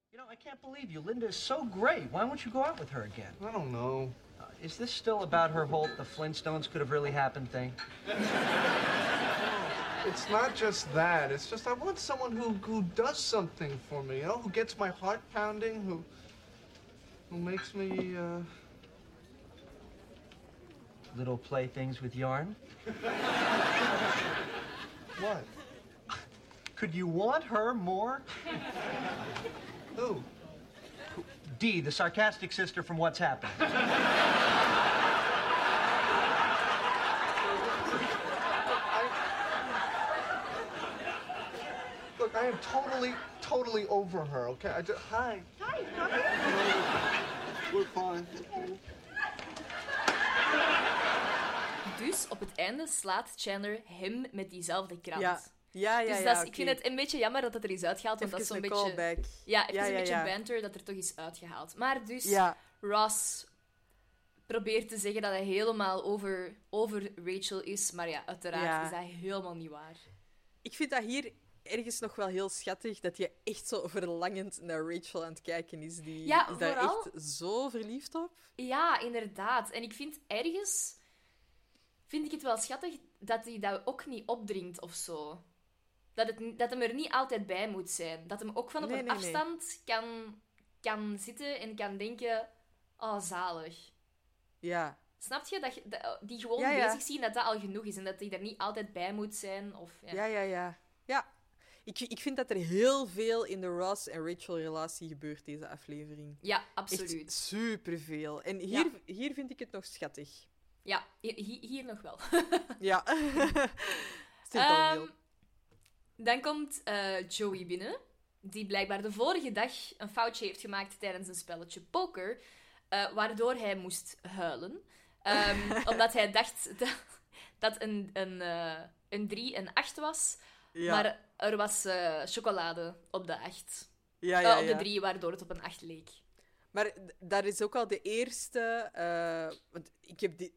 You know, I can't believe you. Linda is so great. Why won't you go out with her again? I don't know. Uh, is this still about her whole the Flintstones could have really happened thing? It's not just that. It's just I want someone who who does something for me. You know, who gets my heart pounding. Who who makes me. Uh... Little playthings with yarn? What? Could you want her more? Who? Dee, the sarcastic sister from What's Happening. Look, I am totally, totally over her. Okay, I just hi. Hi, We're fine. Dus op het einde slaat Chandler hem met diezelfde krant. Ja, ja, ja. dus ja, dat is, ik vind het een beetje jammer dat het er is uitgehaald, want dat is zo'n een beetje... callback. Ja, even een beetje banter dat er toch is uitgehaald. Maar dus, Ross probeert te zeggen dat hij helemaal over, over Rachel is. Maar ja, uiteraard is dat helemaal niet waar. ik vind dat hier ergens nog wel heel schattig dat je echt zo verlangend naar Rachel aan het kijken is. Die Ja, is daar vooral- echt zo verliefd op. Ja, inderdaad. En ik vind ergens... Vind ik het wel schattig dat hij dat ook niet opdringt of zo. Dat, het, dat hem er niet altijd bij moet zijn. Dat hem ook van op Nee, een nee, nee. afstand kan, kan zitten en kan denken... Oh, zalig. Ja, Snap je? Dat, dat- die gewoon Ja, ja. bezig zien dat dat al genoeg is en dat hij er niet altijd bij moet zijn. Of, ja. ja, ja, ja. ja. Ik, ik vind dat er heel veel in de Ross en Rachel relatie gebeurt deze aflevering. Ja, Echt absoluut. superveel. En hier, hier vind ik het nog schattig. Ja, hier, hier nog wel. Ja. Ehm, um, dan komt eh, Joey binnen, die blijkbaar de vorige dag een foutje heeft gemaakt tijdens een spelletje poker, eh, waardoor hij moest huilen. Ehm, omdat hij dacht dat, dat een, een, eh, een 3 een 8 was, ja. maar er was chocolade op de 8. ja, ja, op de ja. 3, waardoor het op een 8 leek. Maar d- dat is ook al de eerste. want ik heb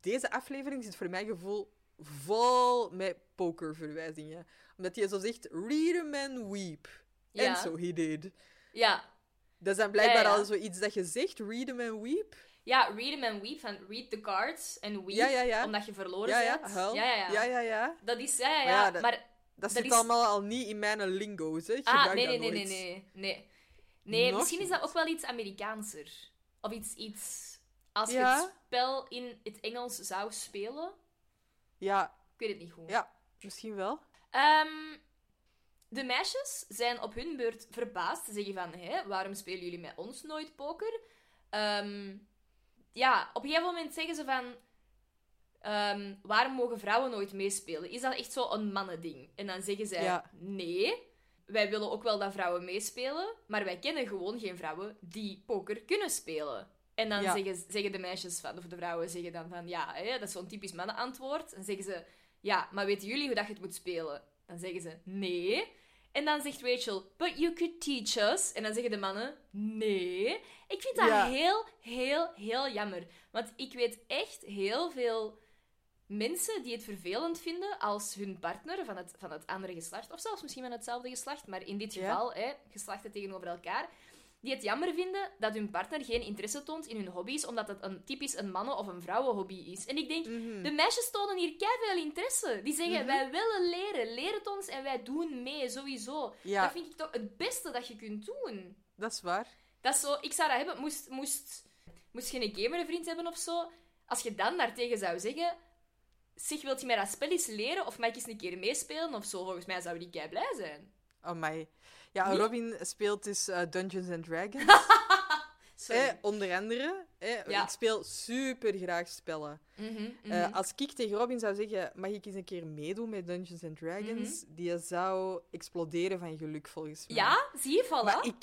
deze aflevering zit voor mijn gevoel vol met pokerverwijzingen. Omdat hij zo zegt: read him and weep. Ja. En so he did. Ja, Dat is dan blijkbaar Ja, al zoiets dat je zegt: read him and weep. ja read them and weep, van read the cards en weep, omdat je verloren bent. ja, ja, ja. ja, ja, ja. Dat is, ja, ja, Maar dat- maar Dat, Dat zit is- allemaal al niet in mijn lingo's. Hè. Ik Ah, nee, nee, nee, nee, nee. Nee, nee Nog misschien is dat ook wel iets Amerikaanser. Of iets, iets... Als je het spel in het Engels zou spelen... Ja, Ik weet het niet goed. ja, misschien wel. Ehm, de meisjes zijn op hun beurt verbaasd. Ze zeggen van, hé, waarom spelen jullie met ons nooit poker? Ehm, ja, op een gegeven moment zeggen ze van... ehm, waarom mogen vrouwen nooit meespelen? Is dat echt zo een mannending? En dan zeggen zij, Ja. nee, wij willen ook wel dat vrouwen meespelen, maar wij kennen gewoon geen vrouwen die poker kunnen spelen. En dan Ja. zeggen, zeggen de meisjes van, of de vrouwen zeggen dan van, ja, hè, dat is zo'n typisch mannenantwoord. En zeggen ze, ja, maar weten jullie hoe dat je het moet spelen? Dan zeggen ze, nee. En dan zegt Rachel, but you could teach us. En dan zeggen de mannen, nee. Ik vind dat Ja. heel, heel, heel jammer. Want ik weet echt heel veel mensen die het vervelend vinden als hun partner van het, van het andere geslacht, of zelfs misschien van hetzelfde geslacht, maar in dit Ja. geval hè, geslachten tegenover elkaar, die het jammer vinden dat hun partner geen interesse toont in hun hobby's, omdat het een typisch een mannen- of een vrouwenhobby is. En ik denk, Mhm. de meisjes tonen hier veel interesse. Die zeggen, wij willen leren, leer het ons en wij doen mee, sowieso. Ja. Dat vind ik toch het beste dat je kunt doen. Dat is waar. Dat is zo, ik zou dat hebben, moest, moest, moest je een gamervriend hebben of zo, als je dan daartegen zou zeggen, zeg, wilt je mij dat spel eens leren of mag ik eens een keer meespelen of zo, volgens mij zou die kei blij zijn. Oh my. Ja? Robin speelt dus eh, Dungeons and Dragons. Eh, onder andere. Eh, Ja. Ik speel super graag spellen. Mhm, mhm. Eh, als ik tegen Robin zou zeggen, mag ik eens een keer meedoen met Dungeons and Dragons? Die zou exploderen van geluk, volgens mij. Mhm. ja, zie je. Maar ik,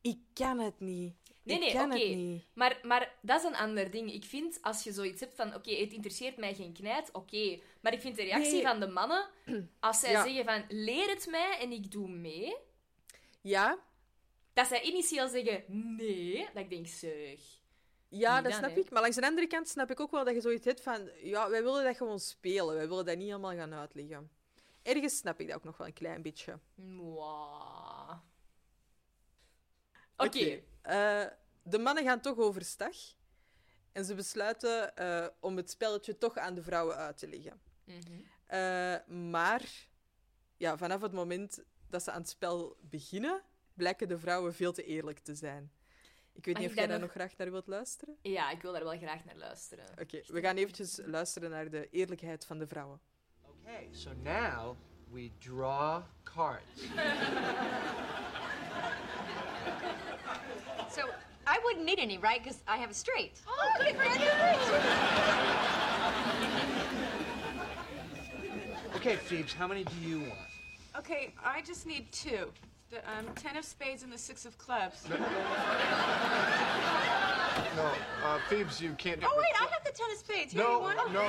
ik kan het niet. Nee, nee, oké. het niet. Maar, maar dat is een ander ding. Ik vind, als je zoiets hebt van, oké, het interesseert mij geen knijt, oké. Maar ik vind de reactie Nee. van de mannen, als zij Ja. zeggen van, leer het mij en ik doe mee, Ja, dat zij initieel zeggen, nee, dat ik denk, zeg. ja dat dan, snap hè. ik. Maar langs de andere kant snap ik ook wel dat je zoiets hebt van... Ja, wij willen dat gewoon spelen. Wij willen dat niet helemaal gaan uitleggen. Ergens snap ik dat ook nog wel een klein beetje. Oké. eh, de mannen gaan toch overstag. En ze besluiten eh, om het spelletje toch aan de vrouwen uit te leggen. Mhm. Eh, maar ja, vanaf het moment dat ze aan het spel beginnen, blijken de vrouwen veel te eerlijk te zijn. Ik weet Mag niet of jij daar nog- nog graag naar wilt luisteren. Ja, ik wil daar wel graag naar luisteren. Oké, we gaan eventjes luisteren naar de eerlijkheid van de vrouwen. Okay, so now we draw cards. So I wouldn't need any, right? Because I have a straight. Oh, congratulations! Okay, Phoebes, how many do you want? Okay, I just need two. The um, ten of spades and the six of clubs. No, uh, Phoebes, you can't. Oh wait, I have the ten of spades. Here, No, you want it? no.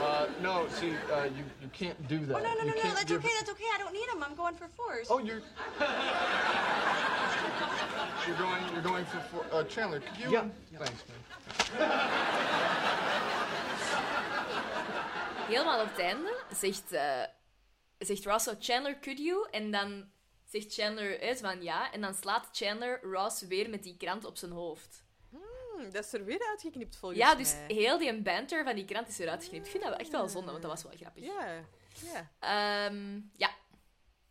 Uh, no, see, uh, you, you can't do that. Oh no, no, You no, no. can't That's give- okay. That's okay. I don't need them. I'm going for fours. Oh, you're. you're going. You're going for. for uh, Chandler, could you? Yeah. Thanks, man. Helemaal op het einde zegt, eh zegt Ross zo, Chandler, could you? En dan zegt Chandler eens van ja. En dan slaat Chandler Ross weer met die krant op zijn hoofd. Hm, dat is er weer uitgeknipt volgens Ja, dus mij. heel die banter van die krant is eruit geknipt. Ik vind dat wel echt wel zonde, want dat was wel grappig. Ja, ja. Ehm, ja.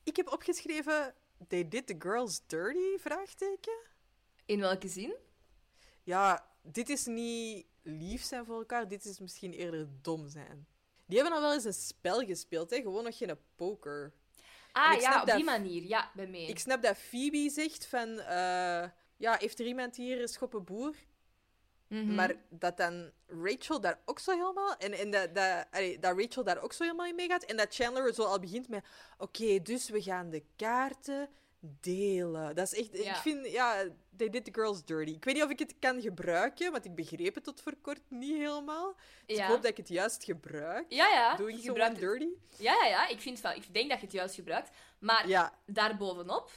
Ik heb opgeschreven... They did the girls dirty? Vraagteken. In welke zin? Ja, dit is niet lief zijn voor elkaar. Dit is misschien eerder dom zijn. Die hebben al wel eens een spel gespeeld, hè? gewoon nog geen poker. Ah ja, op dat- die manier. Ja, bij mij. Ik snap dat Phoebe zegt van... eh, ja, heeft er iemand hier een schoppenboer? Mhm. Maar dat dan Rachel daar ook zo helemaal... En, en dat, dat, allee, dat Rachel daar ook zo helemaal in meegaat. En dat Chandler zo al begint met... Oké, dus we gaan de kaarten delen. Dat is echt... Ja. Ik vind... Ja, they did the girls dirty. Ik weet niet of ik het kan gebruiken, want ik begreep het tot voor kort niet helemaal. Dus Ja. ik hoop dat ik het juist gebruik. Ja, ja. Gebruikt het- dirty. Ja, ja, ja. Ik, vind van, ik denk dat je het juist gebruikt. Maar Ja. daarbovenop,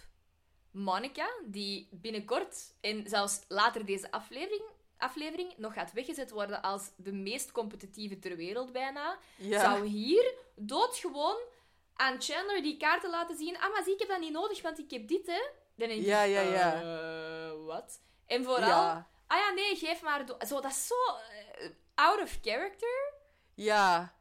Monica, die binnenkort en zelfs later deze aflevering, aflevering nog gaat weggezet worden als de meest competitieve ter wereld bijna, Ja. zou hier doodgewoon aan Chandler die kaarten laten zien. Ah, maar zie, ik heb dat niet nodig, want ik heb dit, hè. Dan denk ik, Ja, ja, ja. eh, wat? En vooral, Ja. ah ja, nee, geef maar... Zo, dat is zo eh, out of character. Ja.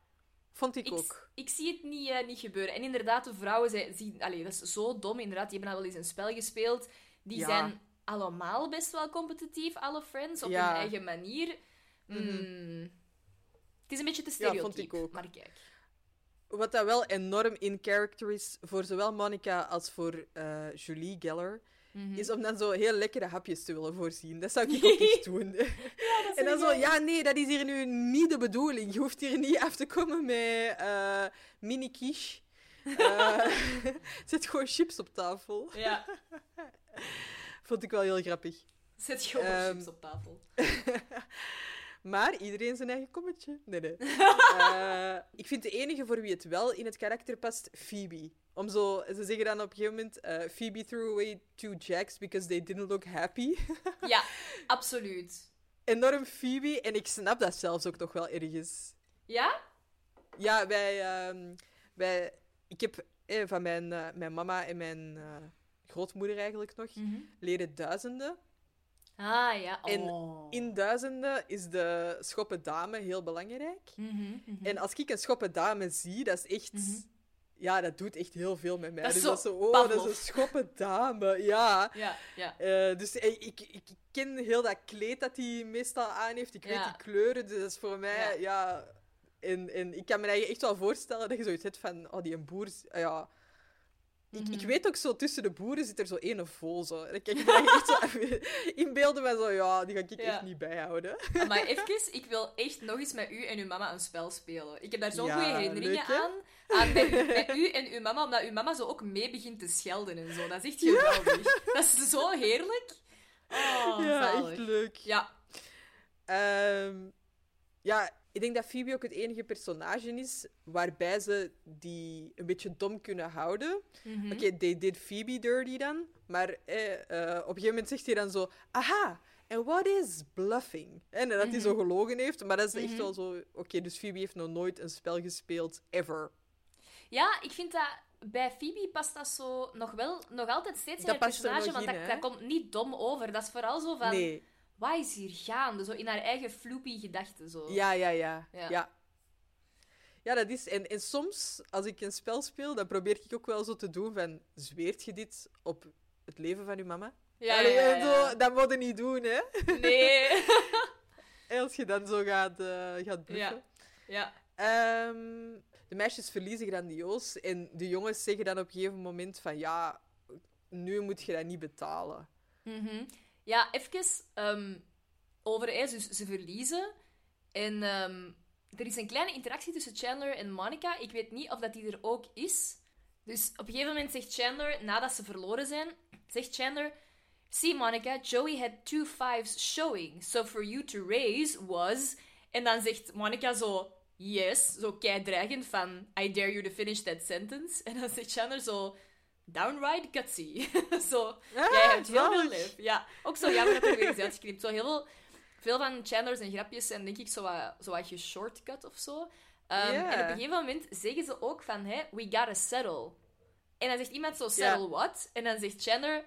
Vond ik, Ik, ook. ik zie het niet, eh, niet gebeuren. En inderdaad, de vrouwen zij, zien... Allee, dat is zo dom. Inderdaad, die hebben al wel eens een spel gespeeld. Die Ja. zijn allemaal best wel competitief, alle friends, op Ja. hun eigen manier. Mm. Het is een beetje te Ja, vond stereotyp, ik ook. maar kijk. Wat dat wel enorm in character is voor zowel Monica als voor eh, Julie Geller, Mhm. is om dan zo heel lekkere hapjes te willen voorzien. Dat zou ik ook echt doen. en dan zo, ja, nee, dat is hier nu niet de bedoeling. Je hoeft hier niet af te komen met eh, mini quiche. Eh, zet gewoon chips op tafel. Ja, Vond ik wel heel grappig. zet gewoon Ehm, chips op tafel. Maar iedereen zijn eigen kommetje. Nee, nee. Eh, ik vind de enige voor wie het wel in het karakter past, Phoebe. Om zo, ze zeggen dan op een gegeven moment, eh, Phoebe threw away two jacks because they didn't look happy. Ja, absoluut. Enorm Phoebe, en ik snap dat zelfs ook nog wel ergens. Ja? Ja, wij, ehm, wij ik heb eh, van mijn, mijn mama en mijn grootmoeder eigenlijk nog leren duizenden. Ah, ja. En Oh. in duizenden is de schoppen dame heel belangrijk. Mhm, mhm. En als ik een schoppen dame zie, dat is echt... Ja, dat doet echt heel veel met mij. Dat is dus zo dat is zo, oh, dat is een schoppen dame, ja. Ja, ja. Eh, dus eh, ik, ik, ik ken heel dat kleed dat hij meestal aan heeft. Ik weet Ja. die kleuren, dus dat is voor mij, ja... en, en ik kan me eigenlijk echt wel voorstellen dat je zoiets hebt van, oh, die een boer... ah, ja... Ik, Mhm. ik weet ook zo, tussen de boeren zit er zo één vol. Zo. En dan kan ik me echt zo inbeelden van zo, ja, die ga ik Ja. echt niet bijhouden. Maar even, ik wil echt nog eens met u en uw mama een spel spelen. Ik heb daar zo'n Ja, goede herinneringen leuk, aan. aan met, u, met u en uw mama, omdat uw mama zo ook mee begint te schelden en zo. Dat is echt geweldig. Dat is zo heerlijk. Oh, ja, zalig. echt leuk. Ja, Ehm, ja, ik denk dat Phoebe ook het enige personage is waarbij ze die een beetje dom kunnen houden. Mhm. Oké, they did Phoebe dirty dan, maar eh, eh, op een gegeven moment zegt hij dan zo, aha, en what is bluffing? En dat hij zo gelogen heeft, maar dat is echt wel zo, oké, dus Phoebe heeft nog nooit een spel gespeeld, ever. ja, ik vind dat... Bij Phoebe past dat zo nog wel, nog altijd steeds in Dat haar er personage, want in, dat, dat komt niet dom over. Dat is vooral zo van, Nee, wat is hier gaande? Zo in haar eigen floepy gedachten. Zo. ja, ja, ja, Ja. ja. ja. dat is... En, en soms, als ik een spel speel, dan probeer ik ook wel zo te doen van, zweert je dit op het leven van je mama? ja, Allee, ja, ja. Zo, dat moet je niet doen, hè. Nee. Als je dan zo gaat, eh gaat bluffen. ja. ja. Ehm, de meisjes verliezen grandioos. En de jongens zeggen dan op een gegeven moment van... Ja, nu moet je dat niet betalen. Mhm. Ja, even ehm, over ijs. Dus ze verliezen. En ehm, er is een kleine interactie tussen Chandler en Monica. Ik weet niet of dat die er ook is. Dus op een gegeven moment zegt Chandler, nadat ze verloren zijn, zegt Chandler... See, Monica, Joey had two fives showing. So for you to raise was... En dan zegt Monica zo... Yes, zo kei dreigend van... I dare you to finish that sentence. En dan zegt Chandler zo... Downright gutsy. zo, jij hebt heel veel lef. Ja, ook zo jammer dat er weer is uitgeknipt. Zo heel veel, veel van Chandler's en grapjes zijn denk ik zo wat, zo wat geshortcut of zo. Ehm. En op een gegeven moment zeggen ze ook van, hey, we gotta settle. En dan zegt iemand zo, settle what? En dan zegt Chandler,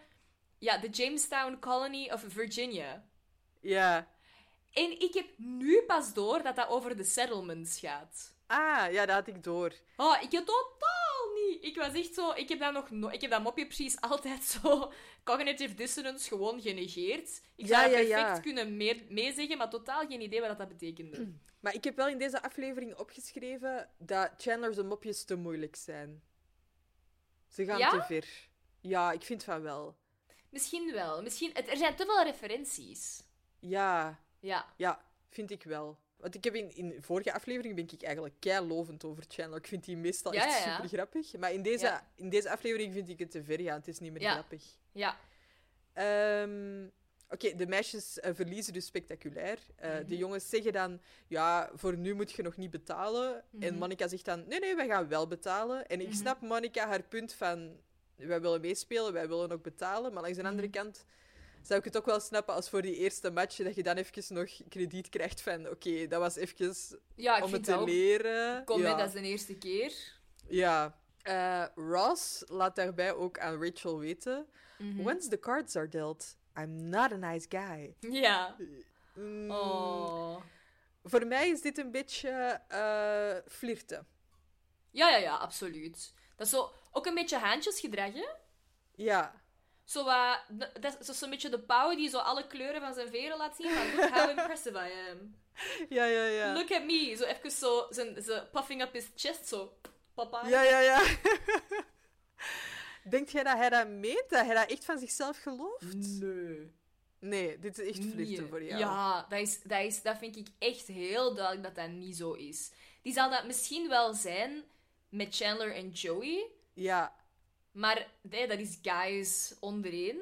ja, the Jamestown Colony of Virginia. Ja. En ik heb nu pas door dat dat over de settlements gaat. Ah, ja, dat had ik door. Oh, ik heb totaal niet. Ik was echt zo... Ik heb dat nog... No ik heb dat mopje precies altijd zo... Cognitive dissonance gewoon genegeerd. Ik zou Ja, perfect ja. kunnen mee- meezeggen, maar totaal geen idee wat dat, betekende. Maar ik heb wel in deze aflevering opgeschreven dat Chandler's mopjes te moeilijk zijn. Ze gaan te ver. Ja, ik vind van wel. Misschien wel. Misschien... Het, er zijn te veel referenties. Ja. Ja. Ja, vind ik wel. Want ik heb in, in de vorige aflevering ben ik eigenlijk kei lovend over Chandler. Ik vind die meestal Ja, echt super grappig. Maar in deze, in deze aflevering vind ik het te ver gaan. Het is niet meer grappig. Ja. Ehm, Oké, de meisjes eh, verliezen dus spectaculair. Eh, Mhm. De jongens zeggen dan, ja, voor nu moet je nog niet betalen. En Mhm. Monica zegt dan, nee, nee, wij gaan wel betalen. En ik Mhm. snap Monica haar punt van, wij willen meespelen, wij willen ook betalen. Maar langs de andere Mhm. kant zou ik het ook wel snappen als voor die eerste match, dat je dan even nog krediet krijgt van, oké, dat was even Ja, om het te wel. leren. Kom, ja. dat is de eerste keer. ja. Eh, Ross laat daarbij ook aan Rachel weten, Mhm. once the cards are dealt, I'm not a nice guy. Ja. Mm, Oh. Voor mij is dit een beetje eh flirten. Ja, ja, ja, absoluut. Dat is zo, ook een beetje haantjesgedrag, hè? Ja. Zo wat, dat is zo'n beetje de pauw die zo alle kleuren van zijn veren laat zien. Van, look how impressive I am. Ja, ja, ja. Look at me. Zo even zo, zijn, zo puffing up his chest, zo. Papa. Ja, ja, ja. Denkt jij dat hij dat meent? Dat hij dat echt van zichzelf gelooft? Nee. Nee, dit is echt flirten Nee. voor jou. Ja, dat, is, dat, is, dat vind ik echt heel duidelijk dat dat niet zo is. Die zal dat misschien wel zijn met Chandler en Joey, Ja. Maar nee, dat is guys ondereen.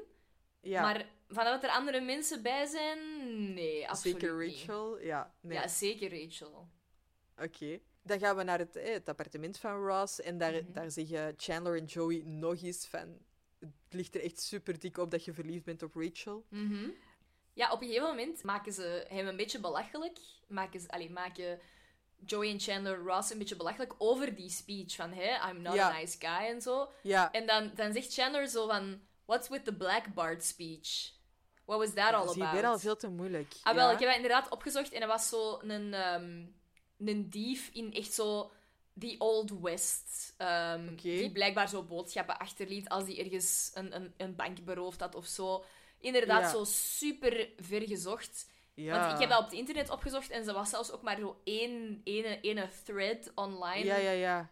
ja. Maar vanuit er andere mensen bij zijn, nee, absoluut Zeker niet. Rachel? Ja. Nee. Ja, zeker Rachel. Oké. Dan gaan we naar het, eh, het appartement van Ross. En daar, Mhm. daar zeggen Chandler en Joey nog eens van... Het ligt er echt super dik op dat je verliefd bent op Rachel. Mhm. Ja, op een gegeven moment maken ze hem een beetje belachelijk. Maken, ze, allee, maken Joey en Chandler Ross een beetje belachelijk over die speech van hey, I'm not a nice guy en zo. En dan, dan zegt Chandler zo van What's with the Black Bart speech? What was that all about? weer al veel te moeilijk. Ah, wel, ja. ik heb dat inderdaad opgezocht en dat was zo een, ehm, een dief in echt zo the Old West. ehm. Die blijkbaar zo boodschappen achterliet als die ergens een, een, een bank beroofd had of zo. Inderdaad, Ja. zo super ver gezocht. Ja. Want ik heb dat op het internet opgezocht en er was zelfs ook maar zo één ene, ene thread online Ja, ja, ja.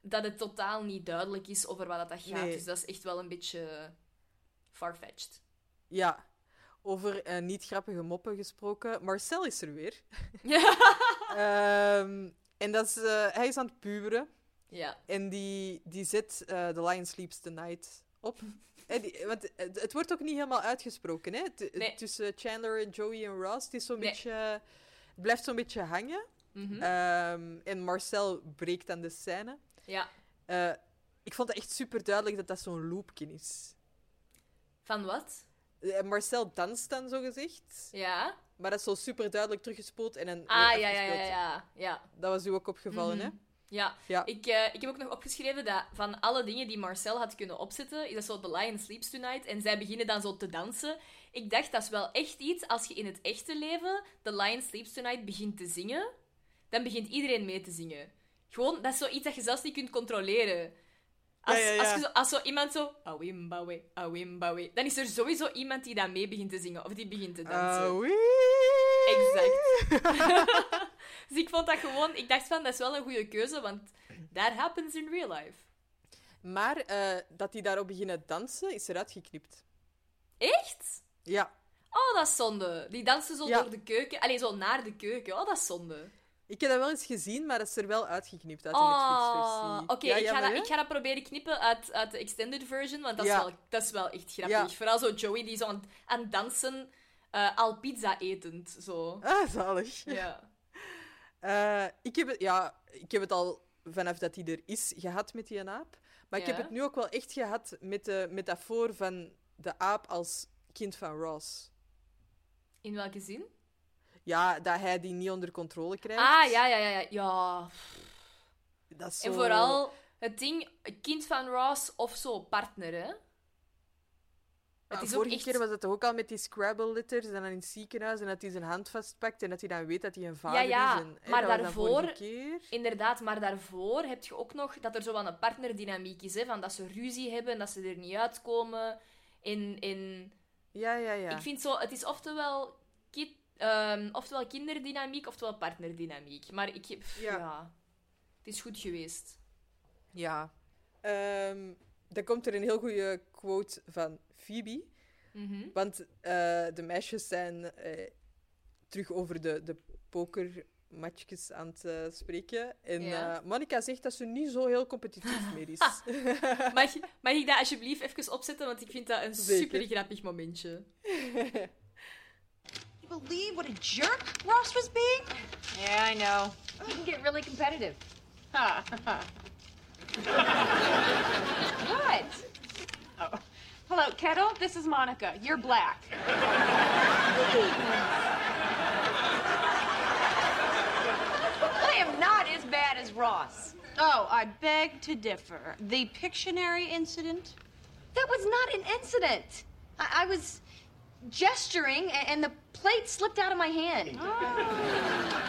dat het totaal niet duidelijk is over wat dat gaat. Nee. Dus dat is echt wel een beetje farfetched. Ja. Over eh, niet grappige moppen gesproken. Marcel is er weer. Ehm, en dat is, eh, hij is aan het puberen. ja. En die, die zet eh The Lion Sleeps Tonight op. En die- want het, het wordt ook niet helemaal uitgesproken, hè? T- Nee. Tussen Chandler en Joey en Ross. Het, is zo'n Nee. beetje, het blijft zo'n beetje hangen. Mhm. Ehm, en Marcel breekt dan de scène. ja. Eh, ik vond het echt super duidelijk dat dat zo'n loopje is. Van wat? Eh, Marcel danst dan, zo gezegd. Ja. Maar dat is zo super duidelijk teruggespoeld en dan Ah, ja, ja, ja, ja. Ja. Dat was u ook opgevallen, Mhm. hè? Ja, Ja. Ik, eh, ik heb ook nog opgeschreven dat van alle dingen die Marcel had kunnen opzetten, is dat zo The Lion Sleeps Tonight. En zij beginnen dan zo te dansen. Ik dacht, dat is wel echt iets, als je in het echte leven The Lion Sleeps Tonight begint te zingen, dan begint iedereen mee te zingen. Gewoon, dat is zoiets dat je zelfs niet kunt controleren. Als, Ja, ja, ja. als, zo, als zo iemand zo... Awimbawe, awimbawe. Dan is er sowieso iemand die dan mee begint te zingen. Of die begint te dansen. Exact. dus ik vond dat gewoon... Ik dacht van, dat is wel een goede keuze, want that happens in real life. Maar eh, dat die daarop beginnen dansen, is eruit geknipt. Echt? Ja. Oh, dat is zonde. Die dansen zo Ja. door de keuken. Allee, zo naar de keuken. Oh, dat is zonde. Ik heb dat wel eens gezien, maar dat is er wel uitgeknipt uit de Oh, Netflix-versie. oké. Ja, ik, ga jammer, dat- hè? ik ga dat proberen knippen uit, uit de extended version, want dat, Ja. is, wel, dat is wel echt grappig. Ja. Vooral zo Joey die zo aan, aan het dansen, eh, al pizza etend. Zo. Ah, zalig. Ja. Eh, ik, heb het, ja, ik heb het al vanaf dat hij er is gehad met die aap. Maar ik heb het nu ook wel echt gehad met de metafoor van de aap als kind van Ross. In welke zin? Ja, dat hij die niet onder controle krijgt. Ah, ja, ja, ja. ja. Dat is En zo- vooral het ding, kind van Ross of zo, partner, hè? Ah, Het is vorige echt... keer was het toch ook al met die Scrabble-letters en dan in het ziekenhuis en dat hij zijn hand vastpakt en dat hij dan weet dat hij een vader ja, is. En, hè, maar dat daarvoor-. Inderdaad, maar daarvoor heb je ook nog dat er zo aan een partnerdynamiek is, hè? Van dat ze ruzie hebben, dat ze er niet uitkomen. En, en Ja, ja, ja. ik vind zo, het is oftewel, ki- ehm, oftewel kinderdynamiek, oftewel partnerdynamiek. Maar ik heb, Ja. ja. het is goed geweest. Ja. Ehm, dan komt er een heel goede quote van Phoebe. Mhm. Want eh, de meisjes zijn eh, terug over de, de pokermatchjes aan het eh, spreken. En Ja. eh, Monica zegt dat ze niet zo heel competitief meer is. Mag, mag ik dat alsjeblieft even opzetten? Want ik vind dat een Zeker. super grappig momentje. You believe what a jerk Ross was being? Yeah, I know. He can get really competitive. Ha, What? Oh. Hello, Kettle. This is Monica. You're black. I am not as bad as Ross. Oh, I beg to differ. The Pictionary incident? That was not an incident. I, I was gesturing, a- and the plate slipped out of my hand. Oh.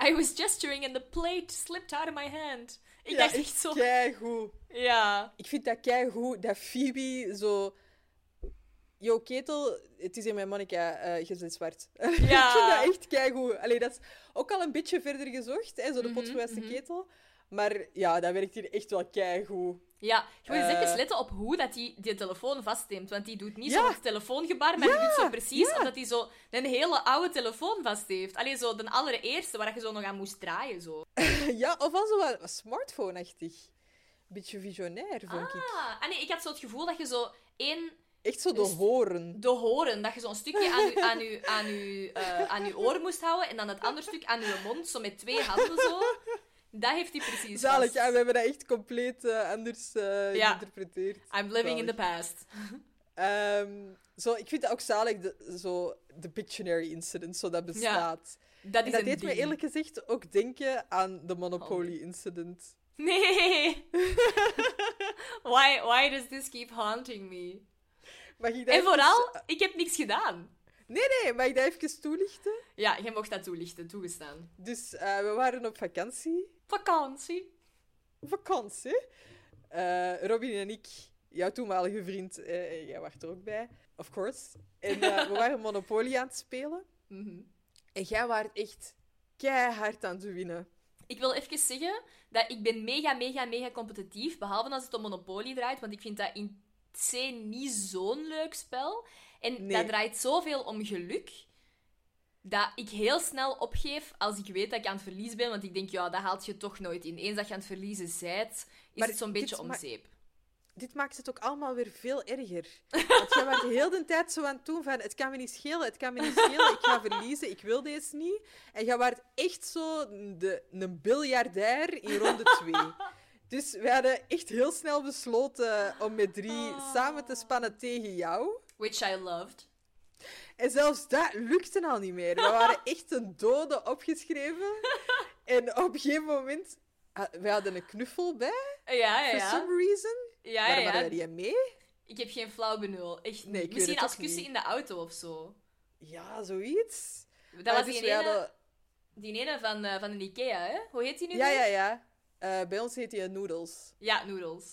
I was gesturing and the plate slipped out of my hand. Ik ja, dacht echt zo... keigoed. Ja. Ik vind dat keigoed dat Phoebe zo... Yo, ketel, het is in mijn Monica, eh je bent zwart. ik vind dat echt keigoed. Allee, dat is ook al een beetje verder gezocht, hè, zo de potgewijste ketel. Maar ja, dat werkt hier echt wel keigoed. Ja, je moet eens even letten op hoe dat die, die telefoon vastneemt. Want die doet niet Ja. zo het telefoongebaar, maar die doet zo precies ja. omdat hij zo een hele oude telefoon vast heeft. Alleen zo de allereerste, waar je zo nog aan moest draaien. Zo. ja, of al zo wat smartphone-achtig. Beetje visionair, vond ik. Ah, ah, nee, ik had zo het gevoel dat je zo één... Echt zo de Dus- horen. De horen, dat je zo'n stukje aan je, aan, je, aan, je, eh, aan je oor moest houden en dan het andere stuk aan je mond, zo met twee handen zo. Dat heeft hij precies Zalig, ja, we hebben dat echt compleet eh, anders Ja. geïnterpreteerd. I'm living in the past. Ehm, zo, ik vind dat ook zalig, de, zo, de Pictionary incident, zo dat bestaat. Dat En is dat een deed me ding. eerlijk gezegd ook denken aan de Monopoly Oh. incident. Nee! why, why does this keep haunting me? Mag ik dat En vooral, ik heb niks gedaan. Nee, nee, mag ik dat even toelichten? Ja, je mocht dat toelichten, toegestaan. Dus eh, we waren op vakantie. Vakantie. Vakantie. Eh, Robin en ik, jouw toenmalige vriend, eh, jij was er ook bij, of course. En we waren Monopoly aan het spelen. Mhm. En jij waart echt keihard aan het winnen. Ik wil even zeggen dat ik ben mega, mega, mega competitief. Behalve als het om Monopoly draait, want ik vind dat in C niet zo'n leuk spel. En Nee. dat draait zoveel om geluk, dat ik heel snel opgeef als ik weet dat ik aan het verliezen ben. Want ik denk, ja, dat haalt je toch nooit in. Eens dat je aan het verliezen bent, is Maar het zo'n beetje om zeep. Dit maakt het ook allemaal weer veel erger. Want jij was de hele tijd zo aan het doen van... Het kan me niet schelen, het kan me niet schelen. Ik ga verliezen, ik wil deze niet. En jij was echt zo de, een biljardair in ronde twee. Dus we hadden echt heel snel besloten om met drie samen te spannen tegen jou. Which I loved. En zelfs dat lukte al niet meer. We waren echt een dode opgeschreven. En op een gegeven moment... We hadden een knuffel bij, Ja, ja, for ja. some reason. Ja, Waarom ja. hadden we die mee? Ik heb geen flauw benul. Echt Nee, ik Misschien als kussen niet. in de auto of zo. Ja, zoiets. Dat was dus die ene, hadden- die ene van, eh, van de Ikea, hè? Hoe heet die nu? Ja, weer? ja, ja. Eh, bij ons heet hij Noodles. Ja, noodles.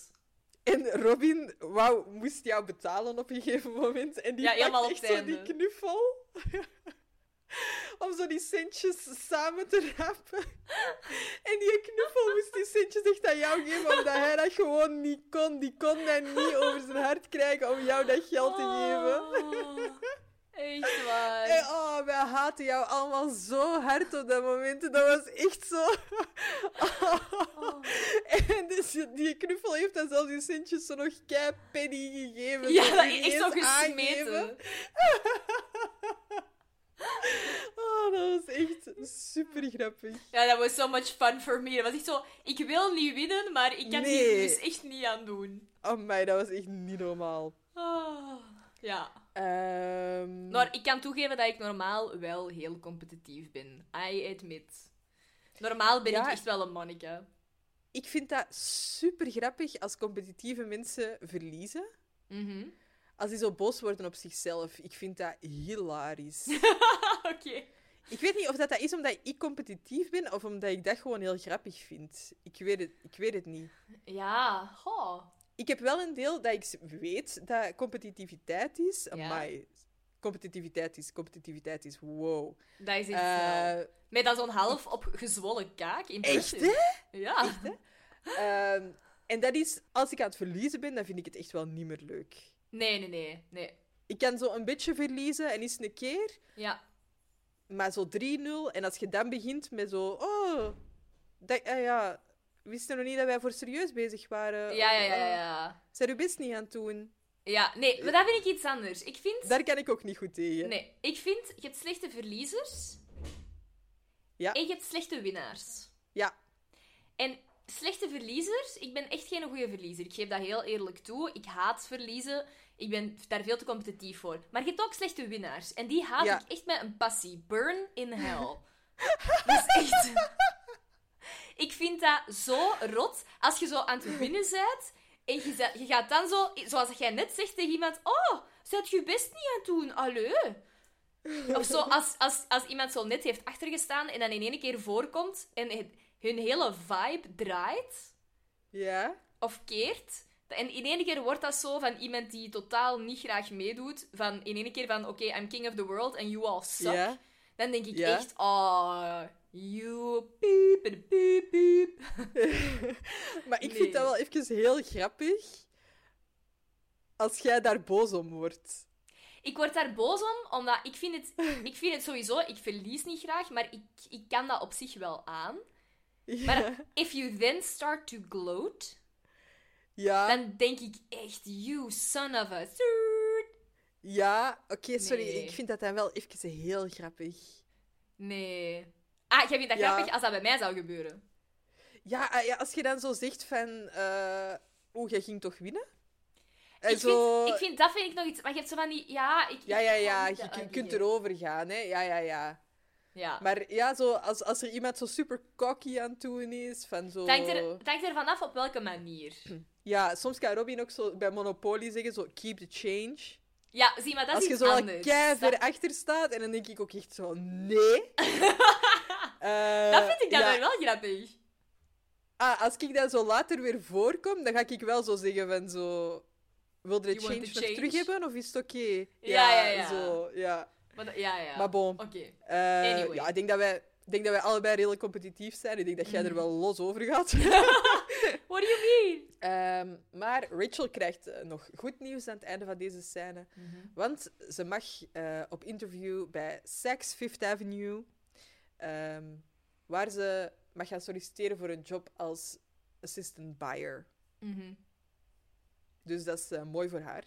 En Robin wou, moest jou betalen op een gegeven moment. En die Ja, helemaal echt zo die knuffel. Om zo die centjes samen te rapen. En die knuffel moest die centjes echt aan jou geven, omdat hij dat gewoon niet kon. Die kon dat niet over zijn hart krijgen om jou dat geld te geven. Oh, echt waar. En oh, wij haten jou allemaal zo hard op dat moment. Dat was echt zo. En dus die knuffel heeft dan zelfs die centjes zo nog kei penny gegeven. ja, dat is zo gesmeten. Oh, dat was echt super grappig. Ja, dat was so much fun for me. Dat was echt zo... Ik wil niet winnen, maar ik kan Nee. hier dus echt niet aan doen. Oh mij, dat was echt niet normaal. Ah, ja. Ehm, Maar ik kan toegeven dat ik normaal wel heel competitief ben. I admit. Normaal ben Ja. ik echt wel een manneke. Ik vind dat super grappig als competitieve mensen verliezen. Mhm. Als die zo boos worden op zichzelf. Ik vind dat hilarisch. Oké. Ik weet niet of dat, dat is omdat ik competitief ben of omdat ik dat gewoon heel grappig vind. Ik weet het, ik weet het niet. Ja, goh. Ik heb wel een deel dat ik weet dat competitiviteit is. Ja. Amai, competitiviteit is, competitiviteit is, wow. Dat is echt Eh, snel. Met dan zo'n half op gezwollen kaak. echt, Impressive. hè? Ja. Ehm, en dat is, als ik aan het verliezen ben, dan vind ik het echt wel niet meer leuk. Nee, nee, nee. nee. Ik kan zo een beetje verliezen en eens een keer, Ja. maar zo 3-0. En als je dan begint met zo... Oh, dat, ah ja, wisten nog niet dat wij voor serieus bezig waren. Ja, ja, ja, ja. ja. Zijn je best niet aan het doen? Ja, nee, maar dat vind ik iets anders. Ik vind... Daar kan ik ook niet goed tegen. Nee, ik vind, je hebt slechte verliezers Ja. en je hebt slechte winnaars. Ja. En slechte verliezers, ik ben echt geen goede verliezer. Ik geef dat heel eerlijk toe. Ik haat verliezen. Ik ben daar veel te competitief voor. Maar je hebt ook slechte winnaars. En die haat Ja. ik echt met een passie. Burn in hell. dat is echt... ik vind dat zo rot. Als je zo aan het winnen bent en je, je gaat dan zo, zoals jij net zegt tegen iemand, oh, zet je best niet aan het doen, allee. Of zo, als, als, als iemand zo net heeft achtergestaan en dan in één keer voorkomt en het- hun hele vibe draait Ja? of keert. En in één keer wordt dat zo van iemand die totaal niet graag meedoet. Van in één keer van, oké, I'm king of the world and you all suck. Ja? Dan denk ik Ja. echt, oh, you piep, en piep, piep. Maar ik Nee. vind dat wel even heel grappig. Als jij daar boos om wordt. Ik word daar boos om, omdat ik vind het, ik vind het sowieso, ik verlies niet graag, maar ik, ik kan dat op zich wel aan. Ja. Maar if you then start to gloat, ja. dan denk ik echt, you son of a... Ja, oké, sorry. Nee. Ik vind dat dan wel even heel grappig. Nee. Ah, jij vindt dat Ja. grappig als dat bij mij zou gebeuren? Ja, ah, ja als je dan zo zegt van... eh Oeh, jij ging toch winnen? En Ik, zo... vind, ik vind, dat vind ik nog iets... Maar je hebt zo van die... Ja, ik... Ja, ja, ja. Je kunt erover gaan, hè. Ja, ja, ja. Ja. Maar ja, zo, als, als er iemand zo super cocky aan het doen is, van zo... Hangt, er, er vanaf op welke manier. Ja, soms kan Robin ook zo bij Monopoly zeggen, zo, keep the change. Ja, zie, maar dat als is je iets zo al kei ver Dat, achter staat, en dan denk ik ook echt zo, nee. Eh, dat vind ik dan ja. wel grappig. Ah, als ik dan zo later weer voorkom, dan ga ik wel zo zeggen van zo... Wil je want change nog change? terug hebben, of is het oké? Ja, ja, ja. Zo, ja. Maar, ja, ja. Maar bon. Oké. Eh, Anyway. Ja, ik denk dat wij... Ik denk dat wij allebei redelijk competitief zijn. Ik denk dat jij er wel los over gaat. What do you mean? Ehm, maar Rachel krijgt eh, nog goed nieuws aan het einde van deze scène. Mhm. Want ze mag op interview bij Saks Fifth Avenue, ehm, waar ze mag gaan solliciteren voor een job als assistant buyer. Mhm. Dus dat is eh, mooi voor haar.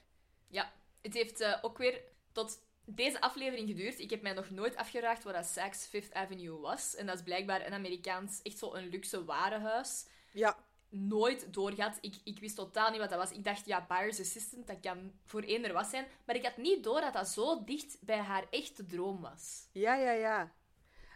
Ja, het heeft eh, ook weer tot deze aflevering geduurd. Ik heb mij nog nooit afgeraakt wat dat Saks Fifth Avenue was. En dat is blijkbaar een Amerikaans, echt zo een luxe warenhuis. Ja, Nooit doorgehad. Ik, ik wist totaal niet wat dat was. Ik dacht, ja, buyer's assistant, dat kan voor eender was zijn. Maar ik had niet door dat dat zo dicht bij haar echte droom was. ja, ja, ja.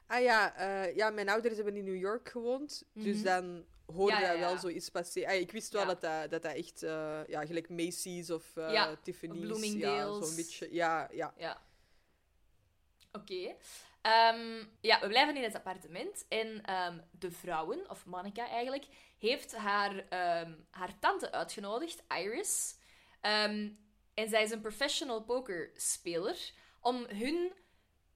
Ah ja, eh, ja, mijn ouders hebben in New York gewoond. Dus Mhm. dan hoorde Ja, ja, wel ja. zoiets passeren. Ah, ik wist wel Ja. dat, dat, dat dat echt, eh, ja, gelijk Macy's of Ja, Tiffany's. Ja, Bloomingdale's. zo'n beetje. Ja, ja. Ja. Oké. Ehm, ja, we blijven in het appartement. En ehm, de vrouwen, of Monica eigenlijk, heeft haar, ehm, haar tante uitgenodigd, Iris. En zij is een professional pokerspeler. Om hun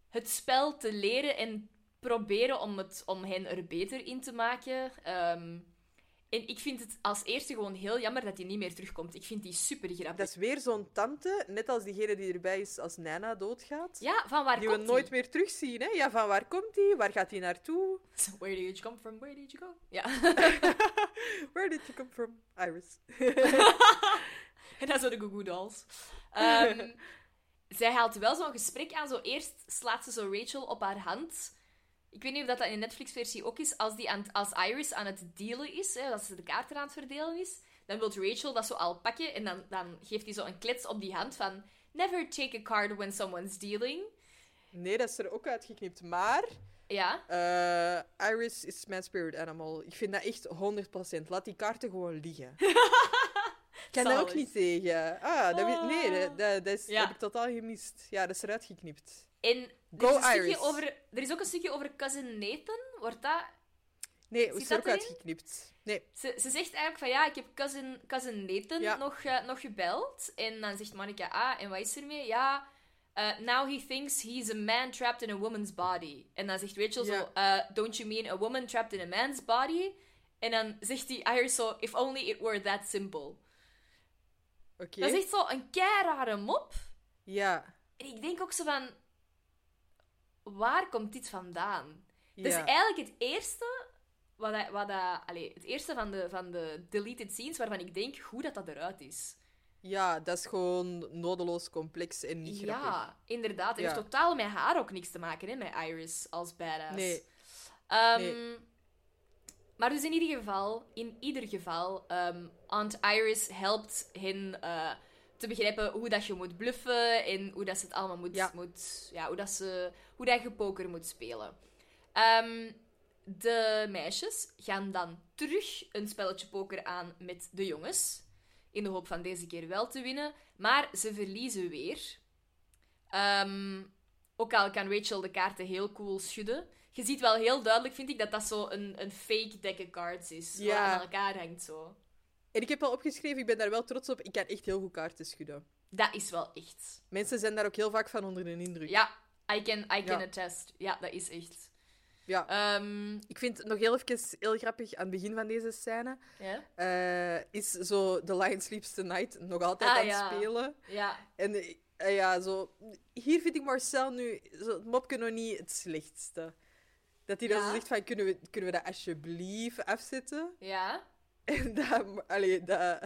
het spel te leren en proberen om, het, om hen er beter in te maken. Ehm, en ik vind het als eerste gewoon heel jammer dat hij niet meer terugkomt. Ik vind die super grappig. Dat is weer zo'n tante, net als diegene die erbij is als Nana doodgaat. Ja, van waar die we komt nooit die? meer terugzien. Hè? Ja, van waar komt hij? Waar gaat hij naartoe? Where did you come from? Where did you go? Ja. Where did you come from? Iris. en dat zijn de Goo Goo Dolls. Zij haalt wel zo'n gesprek aan. Zo eerst slaat ze zo Rachel op haar hand. Ik weet niet of dat, dat in de Netflix-versie ook is. Als, die aan, als Iris aan het dealen is, hè, dat ze de kaarten aan het verdelen is, dan wil Rachel dat zo al pakken. En dan, dan geeft hij zo een klets op die hand van... Never take a card when someone's dealing. Nee, dat is er ook uitgeknipt. Maar Ja. eh, Iris is mijn spirit animal. Ik vind dat echt 100%. Laat die kaarten gewoon liggen. Ik kan daar ook niet tegen. Ah, dat, nee, dat, dat, dat is, Ja. heb ik totaal gemist. Ja, dat is eruit geknipt. En er is, een stukje Iris. over, er is ook een stukje over Cousin Nathan. Wordt dat Nee, is er ook uitgeknipt. Nee. Ze, ze zegt eigenlijk van ja, ik heb cousin, cousin Nathan Ja. nog, eh, nog gebeld. En dan zegt Monica, ah, en wat is er mee? Ja, eh, now he thinks he's a man trapped in a woman's body. En dan zegt Rachel zo, eh, don't you mean a woman trapped in a man's body? En dan zegt die Iris zo, if only it were that simple. Oké. Dat is echt zo een rare mop. Ja. En ik denk ook zo van... waar komt dit vandaan? Dat is Ja. eigenlijk het eerste, wat dat, wat dat, allee, het eerste van de, van de deleted scenes waarvan ik denk hoe dat, dat eruit is. Ja, dat is gewoon nodeloos complex en niet grappig. Ja, inderdaad. Het Ja. heeft totaal met haar ook niks te maken, hè, met Iris als badass. Nee. Ehm, Nee. Maar dus in ieder geval, in ieder geval, ehm, Aunt Iris helpt hen eh, te begrijpen hoe dat je moet bluffen en hoe dat ze het allemaal moet, Ja. moet ja, hoe dat ze, hoe dat je poker moet spelen. Ehm, de meisjes gaan dan terug een spelletje poker aan met de jongens, in de hoop van deze keer wel te winnen, maar ze verliezen weer. Ehm, ook al kan Rachel de kaarten heel cool schudden. Je ziet wel heel duidelijk, vind ik, dat dat zo een, een fake deck of cards is. Wat Ja. aan elkaar hangt zo. En ik heb al opgeschreven, ik ben daar wel trots op, ik kan echt heel goed kaarten schudden. Dat is wel echt. Mensen zijn daar ook heel vaak van onder de indruk. Ja, I can, I can Ja. attest. Ja, dat is echt. Ja. Ehm, Ik vind het nog heel even heel grappig aan het begin van deze scène. eh, is zo The Lion Sleeps Tonight nog altijd Ah, aan ja. het spelen. Ja. En eh, ja, zo... Hier vind ik Marcel nu zo, het mopje nog niet het slechtste. Dat hij dan Ja. zegt van, kunnen we, kunnen we dat alsjeblieft afzetten? Ja. En dat, allee, dat,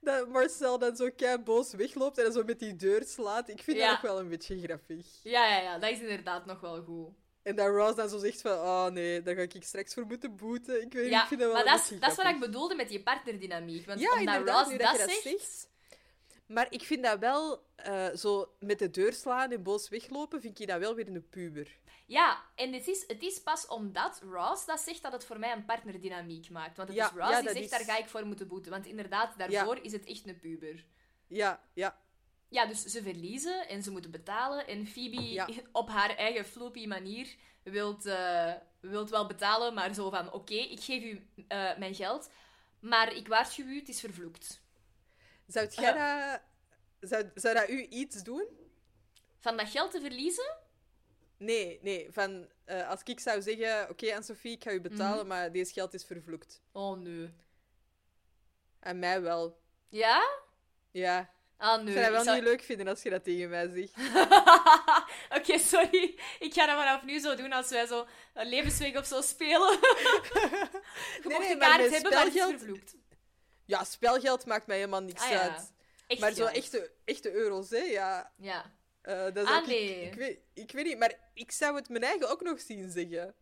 dat Marcel dan zo kei boos wegloopt en dan zo met die deur slaat. Ik vind Ja. dat ook wel een beetje grappig. Ja, ja, ja. Dat is inderdaad nog wel goed. En dat Ross dan zo zegt van, oh nee, daar ga ik straks voor moeten boeten. Ik weet niet, Ja, ik vind dat wel maar dat is, dat is wat ik bedoelde met die partnerdynamiek. Want Ja, omdat Ross dat, dat zegt. Maar ik vind dat wel, eh, zo met de deur slaan en boos weglopen, vind ik dat wel weer een puber. Ja, en het is, het is pas omdat Ross dat zegt dat het voor mij een partnerdynamiek maakt. Want het Ja, is Ross ja, die zegt, is- daar ga ik voor moeten boeten. Want inderdaad, daarvoor is het echt een puber. Ja, ja. Ja, dus ze verliezen en ze moeten betalen. En Phoebe, op haar eigen floppy manier, wilt, eh, wilt wel betalen, maar zo van, oké, ik geef u eh, mijn geld, maar ik waarschuw u, het is vervloekt. Zou jij dat... Zou, zou dat u iets doen? Van dat geld te verliezen? Nee, nee. Van, eh, als ik zou zeggen, oké, aan Sophie, ik ga u betalen, Mhm. maar deze geld is vervloekt. Oh, nee. En mij wel. Ja? Ja. Ah, Ik nee. zou dat wel Ik zou- niet leuk vinden als je dat tegen mij zegt. Oké, sorry. Ik ga dat vanaf nu zo doen als wij zo een levensweg of zo spelen. Je Nee, mocht nee, maar hebben, maar het is spelgeld- vervloekt. Ja, spelgeld maakt mij helemaal niks Ah, ja. uit. Echt Maar zo echte, echte euro's, hè? Ja. Ja. Eh, dat Ah, ik- nee. ik, weet, ik weet niet, maar ik zou het mijn eigen ook nog zien zeggen.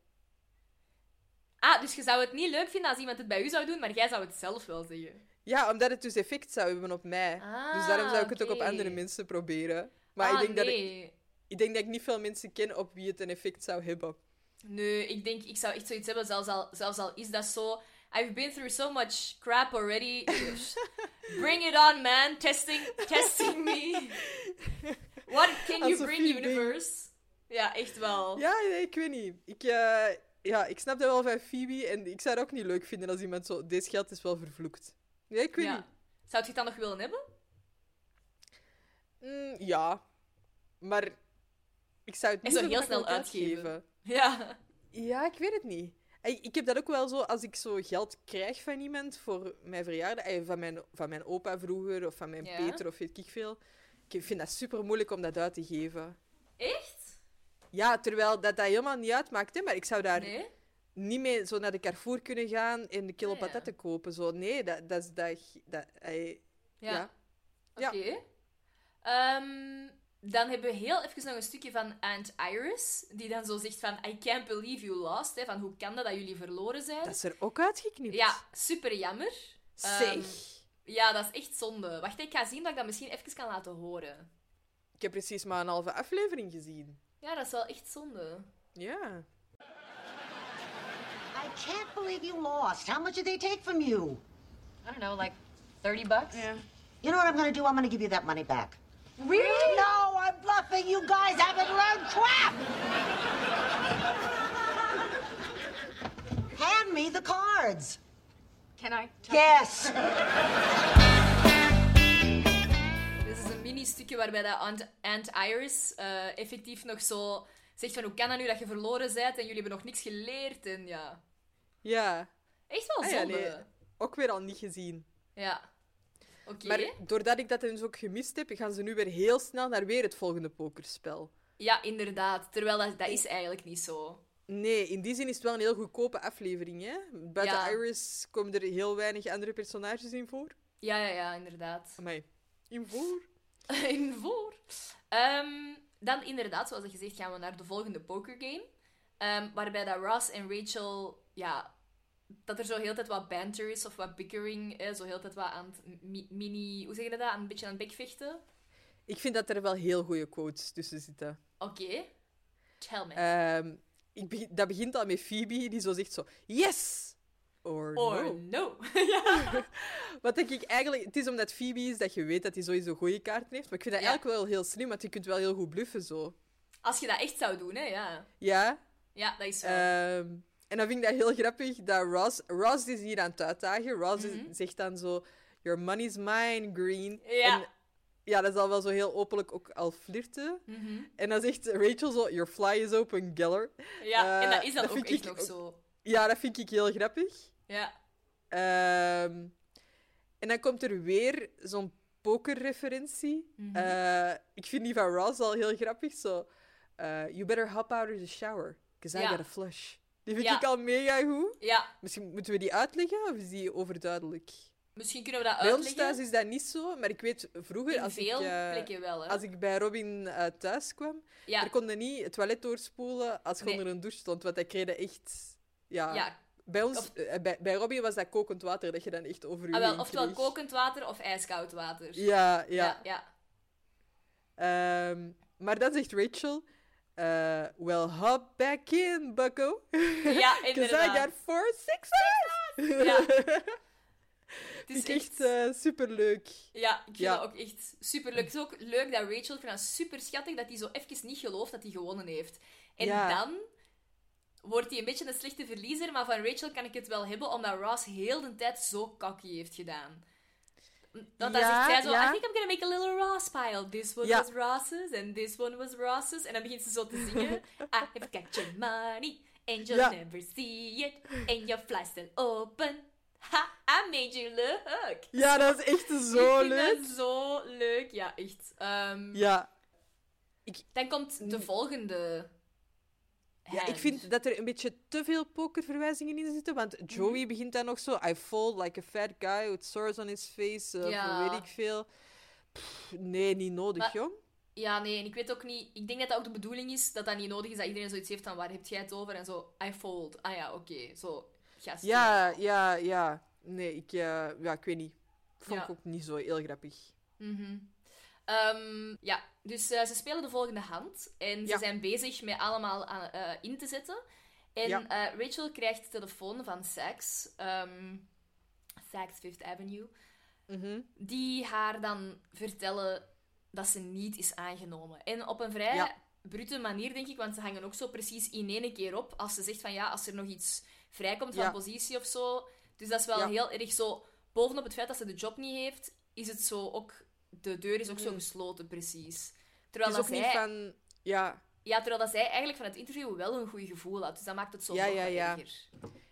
Ah, dus je zou het niet leuk vinden als iemand het bij u zou doen, maar jij zou het zelf wel zeggen. Ja, omdat het dus effect zou hebben op mij. Ah, dus daarom zou ik het ook op oké. andere mensen proberen. Maar ah, ik, denk dat ik, nee. ik denk dat ik niet veel mensen ken op wie het een effect zou hebben. Nee, ik denk, ik zou echt zoiets hebben, zelfs al, zelfs al is dat zo... I've been through so much crap already. bring it on, man. Testing, testing me. What can you Alsof bring, je universe? Ja, echt wel. Ja, nee, ik weet niet. Ik, eh, ja, ik snap dat wel van Phoebe en ik zou het ook niet leuk vinden als iemand zo... Deze geld is wel vervloekt. Nee, ik weet Ja. niet. Zou je het dan nog willen hebben? Mm, ja. Maar ik zou het niet zo heel snel uitgeven. Ja. Ja, ik weet het niet. Ik, heb dat ook wel zo, als ik zo geld krijg van iemand voor mijn verjaardag, van mijn, van mijn opa vroeger, of van mijn Ja. Peter, of weet ik veel. Ik vind dat super moeilijk om dat uit te geven. Echt? Ja, terwijl dat, dat helemaal niet uitmaakt, hè, maar ik zou daar Nee? niet mee zo naar de Carrefour kunnen gaan en de kilo Ah, ja. patatten kopen. Zo, nee, dat, dat is dat. dat Ja. Ja. Oké. Ja. Ehm, dan hebben we heel even nog een stukje van Aunt Iris, die dan zo zegt van I can't believe you lost, hè, van hoe kan dat dat jullie verloren zijn? dat is er ook uitgeknipt. Ja, super jammer. Zeg. Ehm, ja, dat is echt zonde. Wacht, ik ga zien dat ik dat misschien even kan laten horen. Ik heb precies maar een halve aflevering gezien. Ja, dat is wel echt zonde. Ja. I can't believe you lost. How much did they take from you? I don't know, like 30 bucks? Yeah. You know what I'm gonna do? I'm gonna give you that money back. Really? No, I'm bluffing. You guys haven't learned crap! Hand me the cards. Can I? Yes. Dit is een mini-stukje waarbij dat Aunt, Aunt Iris eh, effectief nog zo zegt van hoe kan dat nu dat je verloren bent en jullie hebben nog niks geleerd en ja... Ja. Echt wel Ah ja, zonde. nee. Ook weer al niet gezien. Ja. Maar doordat ik dat dus ook gemist heb, gaan ze nu weer heel snel naar weer het volgende pokerspel. Ja, inderdaad. Terwijl dat, dat is eigenlijk niet zo. Nee, in die zin is het wel een heel goedkope aflevering. Hè? Buiten Ja. Iris komen er heel weinig andere personages in voor. Ja, ja, ja, inderdaad. Amai. In voor? in voor. Ehm, dan inderdaad, zoals gezegd, gaan we naar de volgende pokergame. Ehm, waarbij dat Ross en Rachel, ja, dat er zo heel tijd wat banter is of wat bickering, eh, zo heel tijd wat aan het mi- mini, hoe zeg je dat, aan een beetje aan het bekvechten. Ik vind dat er wel heel goede quotes tussen zitten. Oké, tell me. Ehm, ik begin- dat begint al met Phoebe, die zo zegt zo... Yes! Or, Or no. no. Wat denk ik eigenlijk... Het is omdat Phoebe is dat je weet dat hij sowieso goede kaarten heeft. Maar ik vind dat Ja. eigenlijk wel heel slim, want je kunt wel heel goed bluffen zo. Als je dat echt zou doen, hè, ja. Ja? Ja, dat is zo. En dan vind ik dat heel grappig dat Ross... Ross is hier aan het uitdagen. Ross is- zegt dan zo... Your money's mine, Green. Mhm. Ja. En, ja, dat is al wel zo heel openlijk ook al flirten. Mhm. En dan zegt Rachel zo... Your fly is open, Geller. ja, en dat eh, is dan dat ook echt nog ook- zo. Ja, dat vind ik heel grappig. Ja. Ehm, en dan komt er weer zo'n pokerreferentie. Mhm. Eh, ik vind die van Ross al heel grappig. Zo, eh, you better hop out of the shower, because I got a flush. Die vind Ja. ik al mega goed. Ja, Misschien moeten we die uitleggen, of is die overduidelijk? misschien kunnen we dat Bij ons uitleggen. thuis is dat niet zo, maar ik weet vroeger, In als, veel ik, eh, plekken wel, hè. als ik bij Robin eh, thuis kwam, Ja. er konden niet het toilet doorspoelen als je Nee. onder een douche stond, want dat kreeg je echt... Ja, Ja, Bij, ons, Of- eh, bij, bij Robin was dat kokend water dat je dan echt over je ah, wel, oftewel kreeg. kokend water of ijskoud water. Ja, ja. ja. Ehm, maar dan zegt Rachel... eh, well, hop back in, bucko. Ja, Because I inderdaad. got four sixes. Ja. Het is echt echt... eh, superleuk. Ja, ik vind Ja. dat ook echt super leuk. Het is ook leuk dat Rachel, ik vind dat super schattig, dat hij zo even niet gelooft dat hij gewonnen heeft. En Ja. dan wordt hij een beetje een slechte verliezer, maar van Rachel kan ik het wel hebben, omdat Ross heel de tijd zo cocky heeft gedaan. Dat dan Ja, zegt zij zo. I think I'm gonna make a little Ross pile. This one was Ross's and this one was Ross's. En dan begint ze zo te zingen. I have got your money and you'll never see it. And your fly's still open. Ha, I made you look. Ja, dat is echt zo ik leuk. dat zo leuk. Ja, echt. Ehm, Ja. Dan komt de volgende. Ja, ik vind dat er een beetje te veel pokerverwijzingen in zitten. Want Joey Mhm. begint dan nog zo... I fold like a fat guy with sores on his face. eh, Ja. Weet ik veel. Pff, nee, niet nodig, Maar- jong. Ja, nee, en ik weet ook niet... Ik denk dat dat ook de bedoeling is, dat dat niet nodig is, dat iedereen zoiets heeft van, waar heb jij het over? En zo, I fold. Ah ja, oké. Zo. Ja, ja, ja. Nee, ik, eh, ja, ik weet niet. Vond Ja. ik ook niet zo heel grappig. Mhm. Ehm, ja, dus eh, ze spelen de volgende hand. En ze Ja. zijn bezig met allemaal aan, eh, in te zetten. En Ja. eh, Rachel krijgt telefoon van Sax. ehm Sax Fifth Avenue. Mhm. Die haar dan vertellen dat ze niet is aangenomen. En op een vrij Ja. brute manier, denk ik, want ze hangen ook zo precies in één keer op. Als ze zegt van ja, als er nog iets vrijkomt van positie of zo. Dus dat is wel heel erg zo. Bovenop het feit dat ze de job niet heeft, is het zo ook. De deur is ook zo gesloten, precies. Het Terwijl is dat ook zij, niet van... Ja, ja, terwijl dat zij eigenlijk van het interview wel een goed gevoel had. Dus dat maakt het zo Ja, nog ja, ja.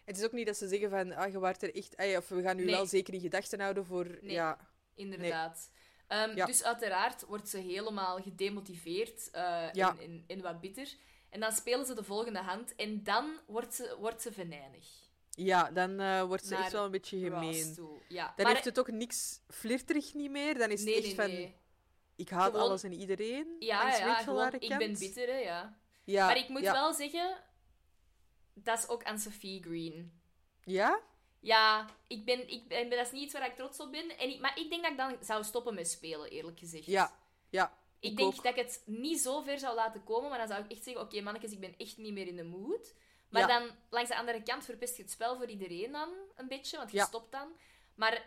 het is ook niet dat ze zeggen van... Ah, je waart er echt... ah, of we gaan u Nee. wel zeker in gedachten houden voor... Nee. Ja, Inderdaad. Ehm, Ja. Dus uiteraard wordt ze helemaal gedemotiveerd eh, Ja. en, en, en wat bitter. En dan spelen ze de volgende hand en dan wordt ze, wordt ze venijnig. Ja dan eh, wordt ze Naar echt wel een beetje gemeen. Ja. Dan Maar- heeft het ook niks flirterig niet meer. Dan is het echt nee, van... nee. Ik haat Gewoon- alles en iedereen. Ja, ja, gewoon, ik ben bitter, hè, ja. Ja, maar ik moet ja. wel zeggen, dat is ook aan Sophie Green. Ja? Ja, ik ben, ik ben, dat is niet iets waar ik trots op ben. En ik, maar ik denk dat ik dan zou stoppen met spelen, eerlijk gezegd. Ja. Ja. Ik, ik denk ook. dat ik het niet zo ver zou laten komen, maar dan zou ik echt zeggen: Oké, mannetjes, ik ben echt niet meer in de mood. Maar Ja. dan, langs de andere kant, verpest je het spel voor iedereen dan een beetje, want je Ja. stopt dan. Maar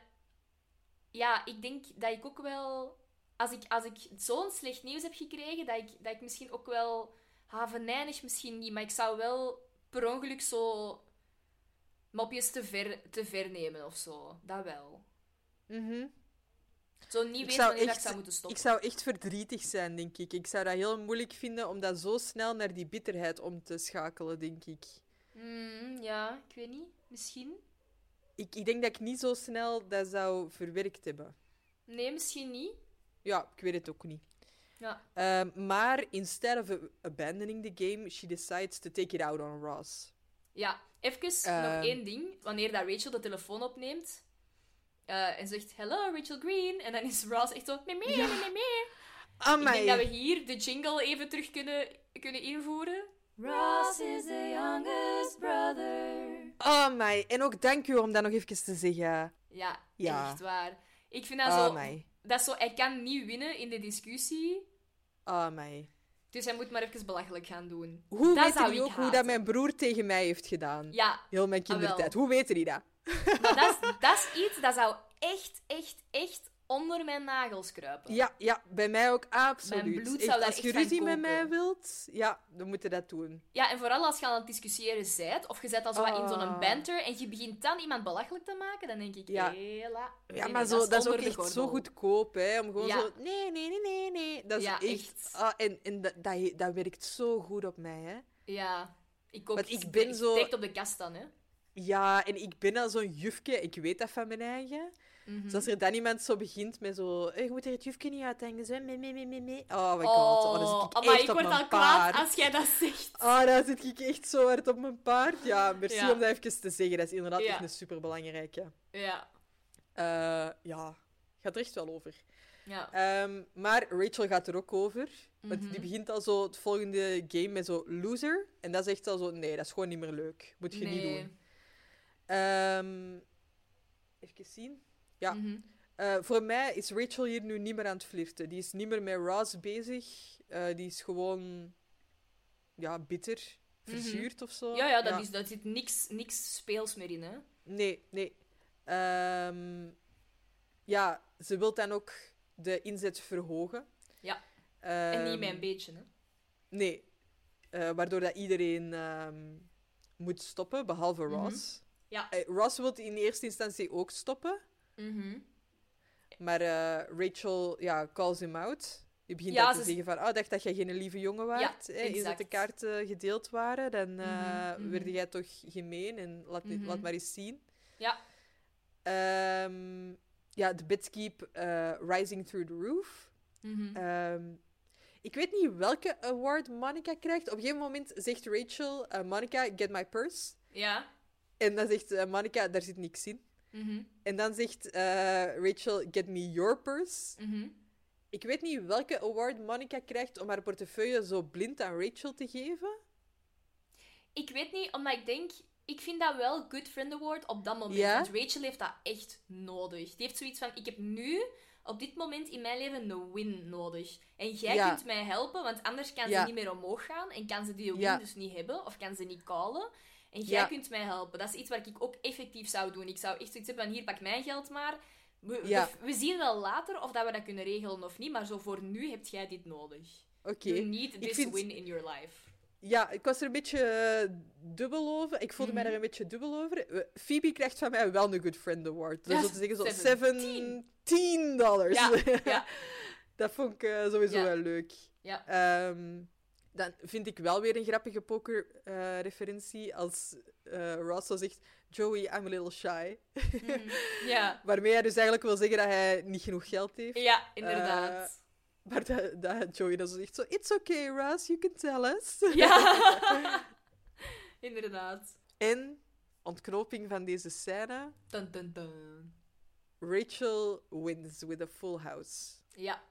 ja, ik denk dat ik ook wel. Als ik, als ik zo'n slecht nieuws heb gekregen, dat ik, dat ik misschien ook wel. Ha, venijnig misschien niet, maar ik zou wel per ongeluk zo. mopjes te ver, te ver nemen of zo. Dat wel. Mhm. Zo niet Ik weten zou, wanneer dat ik echt, zou moeten stoppen. ik zou echt verdrietig zijn, denk ik. Ik zou dat heel moeilijk vinden om dat zo snel naar die bitterheid om te schakelen, denk ik. Mm, ja, ik weet niet. Misschien. Ik, ik denk dat ik niet zo snel dat zou verwerkt hebben. Nee, misschien niet. Ja, ik weet het ook niet. Ja. Ehm, maar instead of abandoning the game, she decides to take it out on Ross. Ja, even nog Ehm. één ding. Wanneer dat Rachel de telefoon opneemt eh, en zegt: Hello, Rachel Green. En dan is Ross echt zo: mee, mee, mee, mee, mee. Ik denk dat we hier de jingle even terug kunnen, kunnen invoeren. Ross is the youngest brother. Amai. En ook dank u om dat nog even te zeggen. Ja, Ja. echt waar. Ik vind dat zo, dat is zo... Hij kan niet winnen in de discussie, Amai. dus hij moet maar even belachelijk gaan doen. Hoe dat weet hij ook hoe dat mijn broer tegen mij heeft gedaan? Ja, Heel mijn Ah, kindertijd. Hoe weet hij dat? Maar dat is, dat is iets dat zou echt, echt, echt onder mijn nagels kruipen. Ja, ja, bij mij ook absoluut. Mijn bloed Echt, zou daar als je ruzie met mij wilt, ja, dan moet je dat doen. Ja, en vooral als je aan het discussiëren bent, of je zit al zo wat in zo'n Ah. banter en je begint dan iemand belachelijk te maken, dan denk ik, Ja. hela. Ja, maar zo, dat is ook echt zo goedkoop, hè. Om gewoon Ja. zo... Nee, nee, nee, nee, nee. Dat is Ja, echt... echt. Ah, en en dat, dat, dat werkt zo goed op mij, hè. Ja, ik ook. Want ik ben zo- steekt op de kast dan, hè. Ja, en ik ben al zo'n jufke. Ik weet dat van mijn eigen. Mhm. Dus als er dan iemand zo begint met zo... "Eh, je moet er het jufke niet uithangen, zo. Me, me, me, me, me. Oh my god. Oh, dan zit ik echt ik word al kwaad paard. als jij dat zegt. Oh, dan zit ik echt zo hard op mijn paard. Ja, merci Ja. om dat even te zeggen. Dat is inderdaad Ja. echt een superbelangrijke. Ja, Eh ja, gaat er echt wel over. ja. Ehm, maar Rachel gaat er ook over. Want Mhm. die begint al zo het volgende game met zo loser. En dat is echt al zo, nee, dat is gewoon niet meer leuk. Moet je niet doen. Ehm even zien. Ja. Mhm. Eh, voor mij is Rachel hier nu niet meer aan het flirten. Die is niet meer met Ross bezig. Eh, die is gewoon ja, bitter, verzuurd of zo. Ja, ja, dat Is, zit niks, niks speels meer in, hè. Nee, nee. Ehm, ja, ze wil dan ook de inzet verhogen. Ja. En niet Ehm, met een beetje, hè. Nee. Eh, waardoor dat iedereen moet stoppen, behalve Mhm. Ross. Ja. Eh, Ross wil in eerste instantie ook stoppen. Mhm. Maar eh, Rachel ja, calls him out. Die begint Ja, te ze- zeggen van, oh, dacht dat jij geen lieve jongen waart. Eens dat de kaarten gedeeld waren, dan eh Mhm, mhm. werd jij toch gemeen en laat, laat maar eens zien. Ja. Ehm, ja, de bits keep rising through the roof. Ehm, ik weet niet welke award Monica krijgt. Op een gegeven moment zegt Rachel, Monica, get my purse. Ja. En dan zegt eh, Monica, daar zit niks in. Mhm. En dan zegt eh, Rachel, get me your purse. Mhm. Ik weet niet welke award Monica krijgt om haar portefeuille zo blind aan Rachel te geven. Ik weet niet, omdat ik denk... Ik vind dat wel Good Friend Award op dat moment. Ja? Want Rachel heeft dat echt nodig. Die heeft zoiets van... Ik heb nu, op dit moment in mijn leven, een win nodig. En jij Ja. kunt mij helpen, want anders kan Ja. ze niet meer omhoog gaan. En kan ze die win dus niet hebben. Of kan ze niet callen. En jij Ja. kunt mij helpen. Dat is iets wat ik ook effectief zou doen. Ik zou echt zoiets hebben van... Hier, pak mijn geld maar. We, Ja. we, we zien wel later of dat we dat kunnen regelen of niet. Maar zo voor nu heb jij dit nodig. Oké. You need this vind- win in your life. Ja, ik was er een beetje eh, dubbel over. Ik voelde mij Mhm. er een beetje dubbel over. Eh, Phoebe krijgt van mij wel een Good Friend Award. Dus Ja, dat zeggen zo 17. 17 dollars. Ja, ja. dat vond ik eh, sowieso wel leuk. Ja. Ehm, dan vind ik wel weer een grappige poker-referentie als eh Ross zo zegt: Joey, I'm a little shy. Ja. Waarmee hij dus eigenlijk wil zeggen dat hij niet genoeg geld heeft. Ja, inderdaad. Maar dat, dat Joey dan zo zegt: zo, It's okay, Ross, you can tell us. ja. inderdaad. En ontknoping van deze scène: Dun, dun, dun. Rachel wins with a full house. Ja.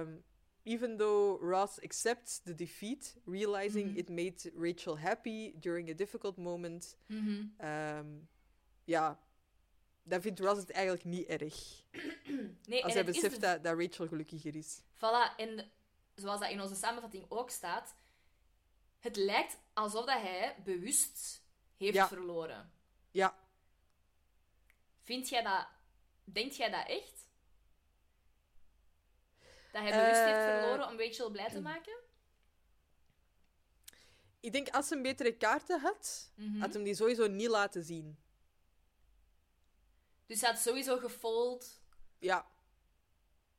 Um, even though Ross accepts the defeat, realizing Mhm. it made Rachel happy during a difficult moment, um, ja, dan vindt Ross het eigenlijk niet erg. Nee, Als hij beseft de- dat, dat Rachel gelukkiger is. Voilà, en zoals dat in onze samenvatting ook staat, het lijkt alsof dat hij bewust heeft Ja. verloren. Ja, Vind jij dat... Denkt jij dat echt? Dat hij bewust heeft Eh, verloren om Rachel blij te maken? ik denk als hij een betere kaarten had, Mhm. had hem die sowieso niet laten zien. Dus hij had sowieso gefold. Ja.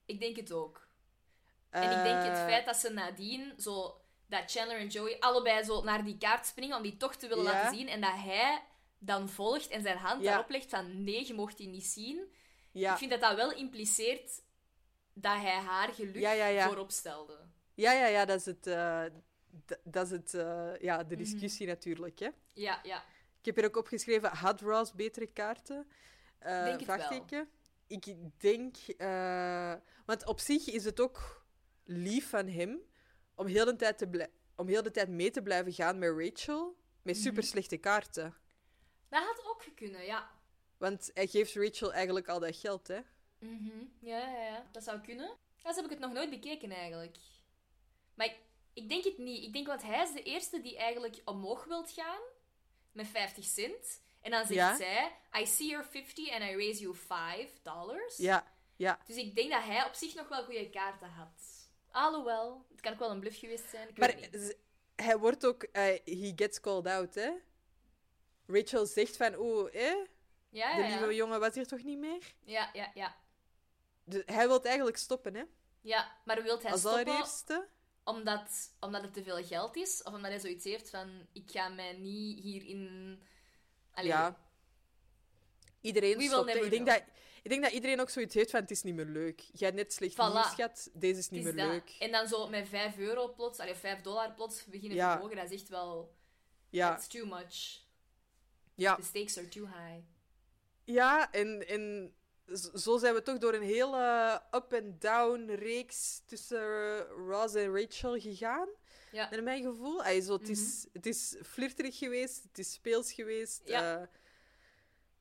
Ik denk het ook. En ik denk het Eh, feit dat ze nadien zo dat Chandler en Joey allebei zo naar die kaart springen om die toch te willen Ja. laten zien en dat hij dan volgt en zijn hand Ja. daarop legt van nee, je mocht die niet zien. Ja, Ik vind dat dat wel impliceert dat hij haar geluk Ja, ja, ja. voorop stelde. Ja, ja, ja, dat is het... eh, dat is het, eh, ja, de discussie natuurlijk. Hè. Ja, ja. Ik heb hier ook opgeschreven, had Ross betere kaarten? Eh, Denk het. Ik denk... want op zich is het ook lief van hem om heel de tijd, te om heel de tijd mee te blijven gaan met Rachel met Mhm. super slechte kaarten. Dat had ook kunnen, ja. Want hij geeft Rachel eigenlijk al dat geld, hè. Mhm. Ja, ja, ja. Dat zou kunnen. Zo heb ik het nog nooit bekeken, eigenlijk. Maar ik, ik denk het niet. Ik denk, want hij is de eerste die eigenlijk omhoog wilt gaan met 50 cent. En dan zegt Ja. zij, I see your 50 and I raise you 5 dollars. Ja, ja. Dus ik denk dat hij op zich nog wel goede kaarten had. Alhoewel, het kan ook wel een bluff geweest zijn. Ik Maar hij wordt ook... eh, he gets called out, hè. Rachel zegt van, oh, hè, Ja, de ja, lieve ja. jongen was hier toch niet meer? Ja, ja, ja. Hij wil eigenlijk stoppen, hè. Ja, maar wilt hij Als stoppen allereerste. omdat, omdat het te veel geld is? Of omdat hij zoiets heeft van, ik ga mij niet hierin... Allee, Ja. Iedereen stopt. Ik denk, dat, ik denk dat iedereen ook zoiets heeft van het is niet meer leuk. Jij hebt net slecht Voilà. nieuws gehad, deze is niet is meer dat. leuk. En dan zo met 5 euro plots, allee, 5 dollar plots beginnen Ja. verhogen. Dat is echt wel... Ja, That's too much. ja. The stakes are too high. ja en, en zo zijn we toch door een hele up-and-down reeks tussen Ross en Rachel gegaan. Ja. Naar mijn gevoel. Ay, zo, het, Mhm. is, het is flirterig geweest, het is speels geweest. Ja. eh,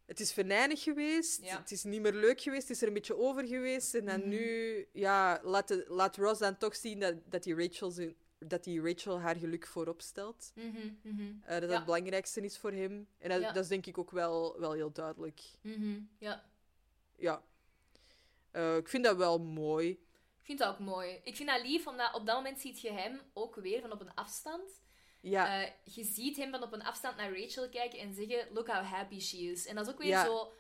het is venijnig geweest, Ja. het is niet meer leuk geweest, het is er een beetje over geweest. En dan Mhm. nu, ja, laat, de- laat Ross dan toch zien dat, dat, die Rachel zijn, dat die Rachel haar geluk voorop stelt. Mhm, mhm, Eh, dat dat Ja. het belangrijkste is voor hem. En dat, Ja. dat is denk ik ook wel, wel heel duidelijk. mhm. Ja. Ja. Eh, ik vind dat wel mooi. Ik vind dat ook mooi. Ik vind dat lief, omdat op dat moment ziet je hem ook weer van op een afstand. Ja, Eh, je ziet hem van op een afstand naar Rachel kijken en zeggen: Look how happy she is. En dat is ook weer Ja. zo.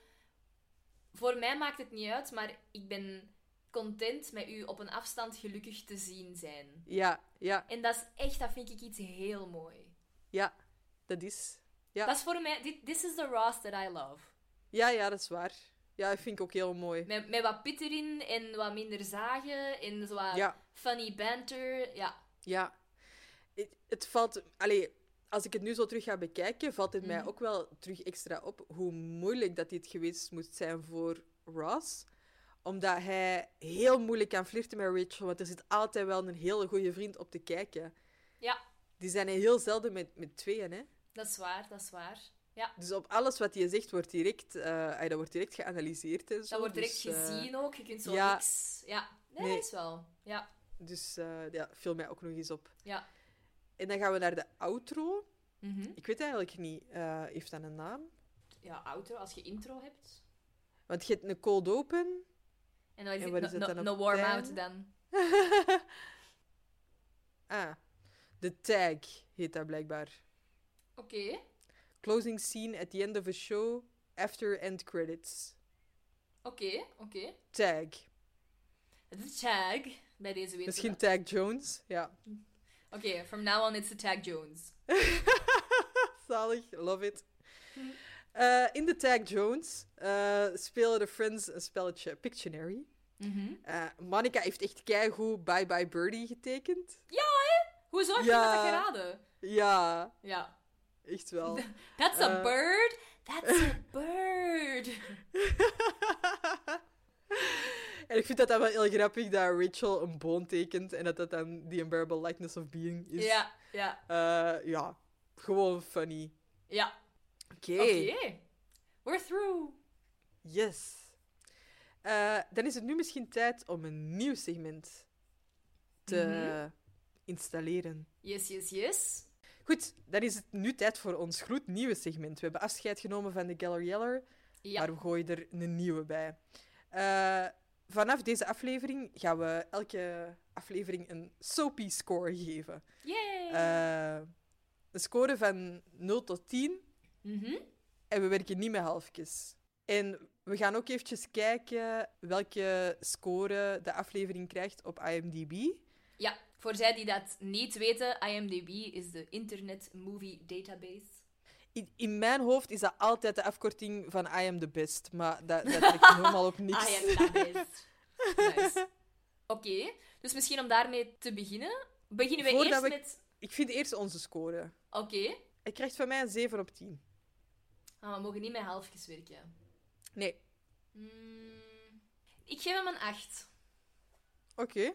Voor mij maakt het niet uit, maar ik ben content met u op een afstand gelukkig te zien zijn. ja, ja, En dat is echt, dat vind ik iets heel mooi. ja. Dat is... Ja. Dat is voor mij, dit, this is the Ross that I love. Ja, ja, dat is waar. Ja, dat vind ik ook heel mooi. Met, met wat pit erin en wat minder zagen en zo wat Ja. funny banter. Ja. Ja. Het, het valt... Allee, als ik het nu zo terug ga bekijken, valt het mij Mhm. ook wel terug extra op hoe moeilijk dat dit geweest moest zijn voor Ross. Omdat hij heel moeilijk kan flirten met Rachel, want er zit altijd wel een hele goede vriend op te kijken. ja, Die zijn heel zelden met, met tweeën, hè. dat is waar, dat is waar. Ja, Dus op alles wat je zegt, wordt direct, eh, dat wordt direct geanalyseerd en zo. dat wordt direct dus, eh, gezien ook. Je kunt zo ja. niks... Ja, nee, is wel. Ja, Dus eh, ja, viel mij ook nog eens op. ja. En dan gaan we naar de outro. Mhm. Ik weet eigenlijk niet, heeft dat een naam? Ja, outro, als je intro hebt. Want je hebt een cold open. En dan is En het no, no, dan no op warm het out einde? dan. ah, de tag heet dat blijkbaar. Oké. Closing scene at the end of a show after end credits. Oké, oké. Tag. De tag bij deze weten Misschien Tag Jones. Ja. Oké, from now on it's the tag Jones. Zalig, love it. Eh, in de Tag Jones eh, spelen de Friends een spelletje Pictionary. Eh, Monica heeft echt keigoed Bye Bye Birdie getekend. Hoe zorg je Ja. dat dat geraden? Ja, Ja. Echt wel. That's a Eh. bird? That's a bird. en ik vind dat dan wel heel grappig dat Rachel een boon tekent en dat dat dan The Unbearable Likeness of Being is. Ja, ja, Eh, ja, gewoon funny. ja. Oké, Oké. We're through. yes. Eh, dan is het nu misschien tijd om een nieuw segment te Mhm. installeren. Yes, yes, yes. Goed, dan is het nu tijd voor ons gloednieuwe segment. We hebben afscheid genomen van de Geller Yeller, Ja. maar we gooien er een nieuwe bij. Eh, vanaf deze aflevering gaan we elke aflevering een soapy score geven. Yay. Eh, een score van 0 tot 10 Mhm. en we werken niet met halfjes. En we gaan ook eventjes kijken welke score de aflevering krijgt op IMDb. Ja, voor zij die dat niet weten, IMDb is de Internet Movie Database. In, in mijn hoofd is dat altijd de afkorting van I am the best, maar dat, dat trekt helemaal op niks. I am the best. Nice. Oké, dus misschien om daarmee te beginnen. Beginnen we Voordat eerst we- met... Ik vind eerst onze score. Oké. Hij krijgt van mij een 7 op 10. Ah, we mogen niet met halfjes werken. Nee. Mm, ik geef hem een 8. Oké.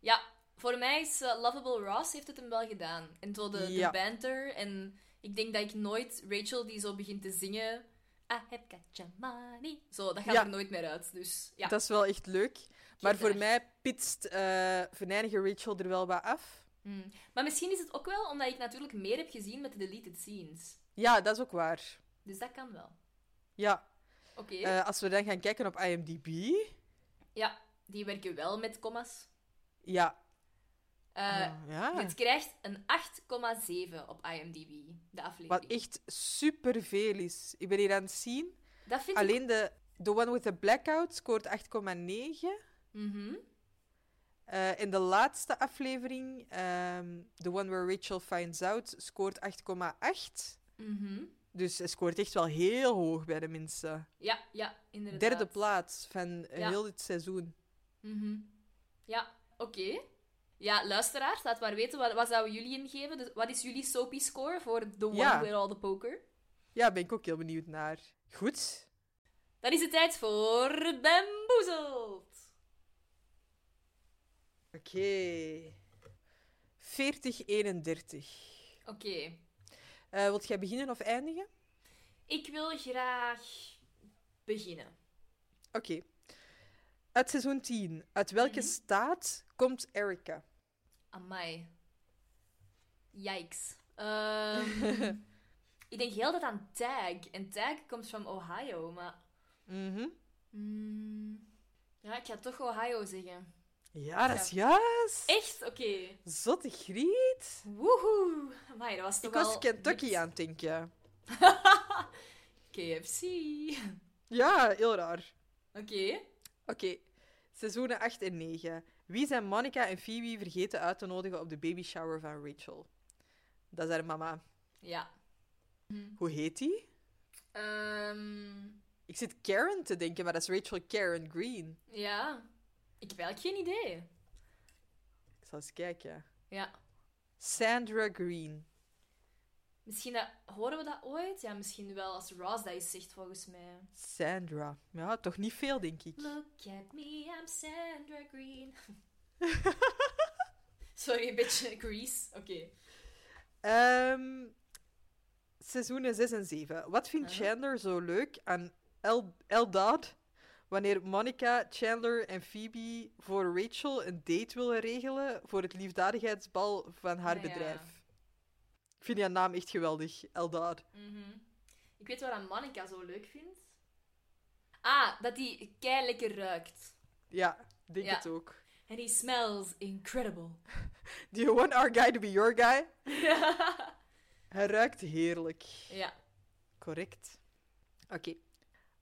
Ja, voor mij is eh, Lovable Ross heeft het hem wel gedaan. En zo de, Ja. de banter. En ik denk dat ik nooit Rachel die zo begint te zingen... I have got your money. Zo, dat gaat Ja. er nooit meer uit. Dus ja. Dat is wel echt leuk. Maar voor mij pitst eh venijnige Rachel er wel wat af. Mm. Maar misschien is het ook wel omdat ik natuurlijk meer heb gezien met de deleted scenes. Ja, dat is ook waar. Dus dat kan wel. Ja. Oké. Eh, als we dan gaan kijken op IMDb. Ja, die werken wel met commas. Ja. Eh, ja. Het krijgt een 8,7 op IMDb, de aflevering. Wat echt superveel is. Ik ben hier aan het zien. Dat vind ik... Alleen de The One with the Blackout scoort 8,9. Mhm. Eh, in de laatste aflevering, ehm The One Where Rachel Finds Out, scoort 8,8. Mhm. Dus hij scoort echt wel heel hoog bij de mensen. Ja, ja, inderdaad. Derde plaats van Ja. heel dit seizoen. Mhm. Ja, oké. Ja, luisteraars, laat maar weten, wat, wat zouden jullie hem geven? Dus, wat is jullie soapy score voor The One Ja. with All the Poker? Ja, ben ik ook heel benieuwd naar. Goed. Dan is het tijd voor Bamboezeld. Oké. 40-31. Oké. Eh, wilt jij beginnen of eindigen? Ik wil graag beginnen. Oké. Uit seizoen 10. Uit welke staat komt Erica? Amai. Yikes. Ehm, ik denk heel dat aan Tag. En Tag komt van Ohio, maar... Mhm. Mm, ja, ik ga toch Ohio zeggen. Ja, dat is juist. Echt? Oké. Zotte griet. Woehoe. Amai, dat was Ik toch was wel Kentucky aan het denken. KFC. Ja, heel raar. Oké. Oké, seizoenen 8 en 9. Wie zijn Monica en Phoebe vergeten uit te nodigen op de baby shower van Rachel? Dat is haar mama. Ja. Hoe heet die? Ehm, Ik zit Karen te denken, maar dat is Rachel Karen Green. ja. Ik heb eigenlijk geen idee. Ik zal eens kijken. Ja. Sandra Green. Misschien dat... Horen we dat ooit? Ja, misschien wel als Ross dat eens zegt, volgens mij. Sandra. Ja, toch niet veel, denk ik. Look at me, I'm Sandra Green. Sorry, een beetje Grease. Oké. Ehm, seizoenen 6 en 7. Wat vindt. Chandler zo leuk aan El Eldad wanneer Monica, Chandler en Phoebe voor Rachel een date willen regelen voor het liefdadigheidsbal van haar ja. bedrijf? Ik vind die naam echt geweldig, Eldad. Mhm. Ik weet wat aan Monica zo leuk vindt. Ah, dat hij kei lekker ruikt. Ja, denk Ja. het ook. And he smells incredible. Do you want our guy to be your guy? Hij ruikt heerlijk. ja. Correct. Oké.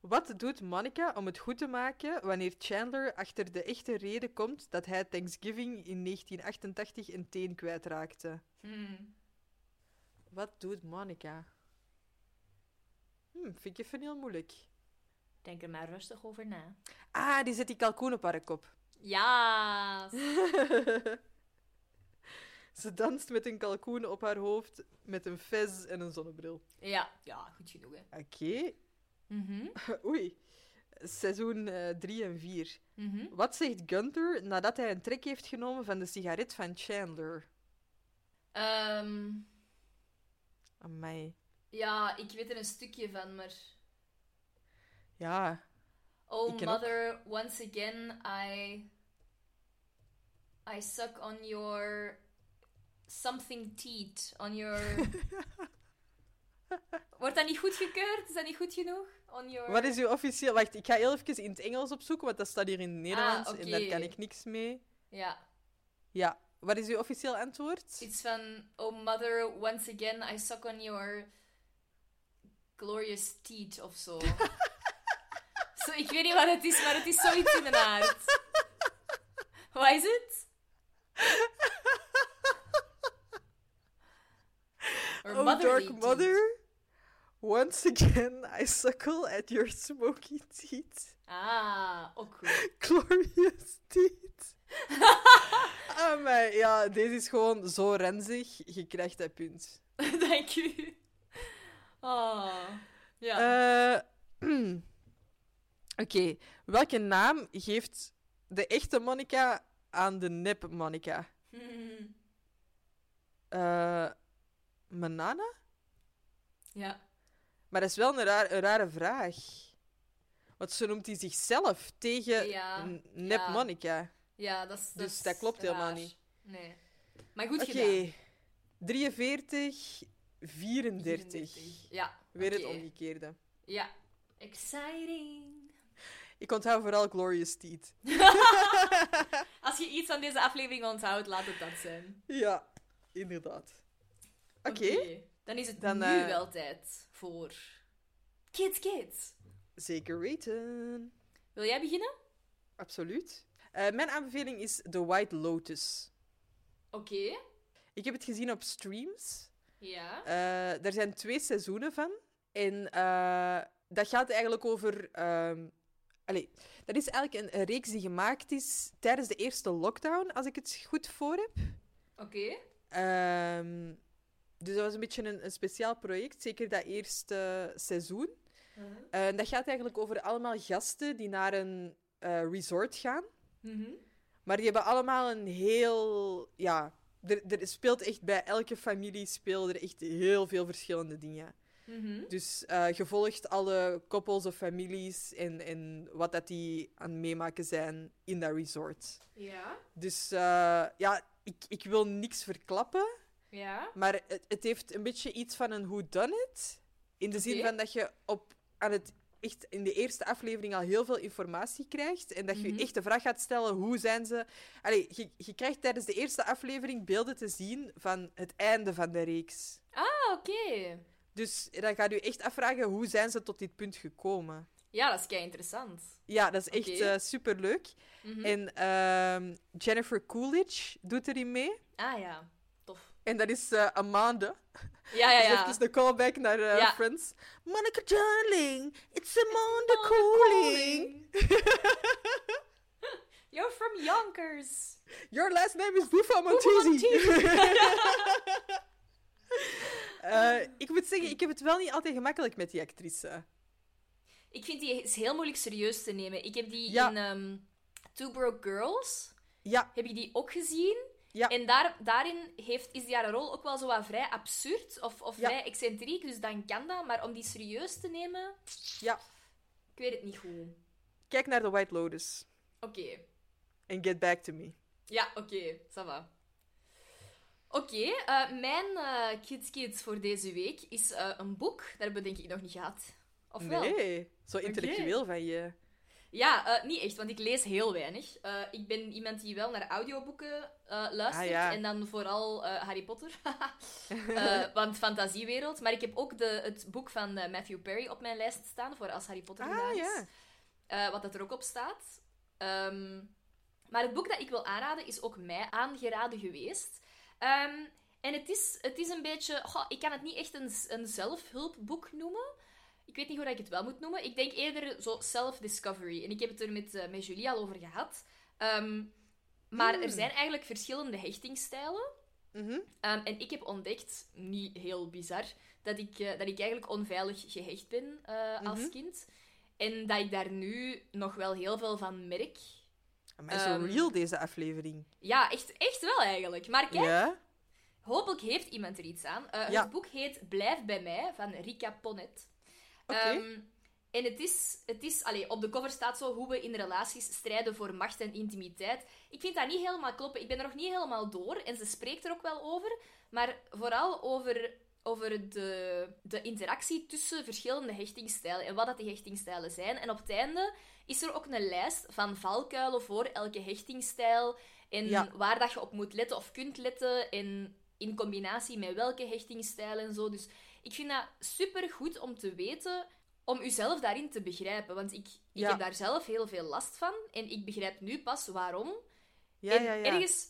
Wat doet Monica om het goed te maken wanneer Chandler achter de echte reden komt dat hij Thanksgiving in 1988 een teen kwijtraakte? Hmm. Wat doet Monica? Hm, vind ik even heel moeilijk. Denk er maar rustig over na. Ah, die zet die kalkoen op haar kop. Ja. Ze danst met een kalkoen op haar hoofd met een fez en een zonnebril. Ja. Ja, goed genoeg, hè. Oké. Mhm. Oei. Seizoen 3 en 4. Mhm. Wat zegt Gunther nadat hij een trek heeft genomen van de sigaret van Chandler? Ehm, Amai. ja, ik weet er een stukje van, maar... Ja. Oh, ook. mother, once again, I... I suck on your... Something teeth. On your... Wordt dat niet goedgekeurd? Is dat niet goed genoeg? On your... Wat is uw officieel... Wacht, ik ga heel even in het Engels opzoeken, want dat staat hier in het Nederlands Ah, en daar oké. kan ik niks mee. Ja. Ja. Wat is uw officieel antwoord? Iets van... Oh, mother, once again, I suck on your... Glorious teeth of zo. zo. Ik weet niet wat het is, maar het is zoiets in de aard. Wat is het? Or oh, motherly Dark. Mother. Once again, I suckle at your smoky teeth. Ah, ook. Glorious teeth. ah, maar ja, deze is gewoon zo renzig. Je krijgt dat punt. Dank u. Ah, ja. Eh, Oké, welke naam geeft de echte Monica aan de nep Monica? Hmm. Eh Manana? ja. Maar dat is wel een, raar- een rare vraag. Want zo noemt hij zichzelf tegen Ja, nep ja. Monica. Ja, dat is Dus dat klopt helemaal niet. Nee. Maar goed Oké, gedaan. 43, 34. Ja. Weer het oké. omgekeerde. Ja. Exciting. Ik onthoud vooral Glorious Teeth. Als je iets aan deze aflevering onthoudt, laat het dat zijn. Ja, inderdaad. Oké, Dan is het Dan, nu eh, wel tijd voor... Kids, kids. zeker weten. Wil jij beginnen? Absoluut. Eh, mijn aanbeveling is The White Lotus. Oké. Ik heb het gezien op streams. Ja. Eh, er zijn twee seizoenen van. En eh, dat gaat eigenlijk over. ehm allee, dat is eigenlijk een, een reeks die gemaakt is tijdens de eerste lockdown, als ik het goed voor heb. Oké. Ehm, dus dat was een beetje een, een speciaal project, zeker dat eerste seizoen. Eh, dat gaat eigenlijk over allemaal gasten die naar een resort gaan. Mhm. Maar die hebben allemaal een heel. Ja, er, er speelt echt bij elke familie spelen er echt heel veel verschillende dingen. Mhm. Dus je volgt alle koppels of families en, en wat dat die aan het meemaken zijn in dat resort. Ja. Dus eh, ja, ik, ik wil niks verklappen, Ja. maar het, het heeft een beetje iets van een whodunit. In de zin van dat je op, aan het, echt in de eerste aflevering al heel veel informatie krijgt. En dat je Mhm. echt de vraag gaat stellen, hoe zijn ze... Allee, je, je krijgt tijdens de eerste aflevering beelden te zien van het einde van de reeks. Ah, oké. Dus dan gaat u echt afvragen, hoe zijn ze tot dit punt gekomen? Ja, dat is kei interessant. Ja, dat is echt Oké. super superleuk. Mhm. En ehm, Jennifer Coolidge doet erin mee. Ah ja. En dat is eh, Amanda. Ja, ja, Dus ja. even de callback naar eh, Ja. Friends. Monica Darling, it's Amanda Amanda Cooling. You're from Yonkers. Your last name is Buffa Montesi. Eh, ik moet zeggen, ik heb het wel niet altijd gemakkelijk met die actrice. Ik vind die is heel moeilijk serieus te nemen. Ik heb die Ja. in ehm, Two Broke Girls, Ja, heb ik die ook gezien. Ja. En daar, daarin heeft, is die haar rol ook wel zo wat vrij absurd of, of Ja. vrij excentriek, dus dan kan dat. Maar om die serieus te nemen, ja. ik weet het niet goed. Kijk naar The White Lotus. Oké. En get back to me. Ja, oké. ça va. Oké, eh, mijn eh, Kids Kids voor deze week is eh, een boek. Dat hebben we denk ik nog niet gehad. Of wel? Nee, zo intellectueel van je. Ja, eh, niet echt, want ik lees heel weinig. Eh, ik ben iemand die wel naar audioboeken eh, luistert. Ah, ja. En dan vooral Harry Potter. Want fantasiewereld. Maar ik heb ook de, het boek van Matthew Perry op mijn lijst staan. Voor als Harry Potter Ah, is. ja. Wat dat er ook op staat. Ehm, maar het boek dat ik wil aanraden is ook mij aangeraden geweest. Ehm, en het is, het is een beetje... goh, ik kan het niet echt een, een zelfhulpboek noemen. Ik weet niet hoe ik het wel moet noemen. Ik denk eerder zo self-discovery. En ik heb het er met, eh, met Julie al over gehad. Ehm, maar er zijn eigenlijk verschillende hechtingsstijlen. Mhm. Ehm, en ik heb ontdekt, niet heel bizar, dat ik, eh, dat ik eigenlijk onveilig gehecht ben eh, als Mhm. kind. En dat ik daar nu nog wel heel veel van merk. Maar zo Ehm, real deze aflevering. Ja, echt, echt wel eigenlijk. Maar kijk, Ja? hopelijk heeft iemand er iets aan. Ja. Het boek heet Blijf bij mij van Rika Ponet. Ehm, en het is, het is allee, op de cover staat zo hoe we in relaties strijden voor macht en intimiteit. Ik vind dat niet helemaal kloppen. Ik ben er nog niet helemaal door en ze spreekt er ook wel over. Maar vooral over, over de, de interactie tussen verschillende hechtingsstijlen en wat dat die hechtingsstijlen zijn. En op het einde is er ook een lijst van valkuilen voor elke hechtingsstijl. En Ja. waar dat je op moet letten of kunt letten. En in combinatie met welke hechtingsstijlen en zo. Dus ik vind dat super goed om te weten, om uzelf daarin te begrijpen. Want ik, ik Ja. heb daar zelf heel veel last van. En ik begrijp nu pas waarom. Ja, en ja, ja. ergens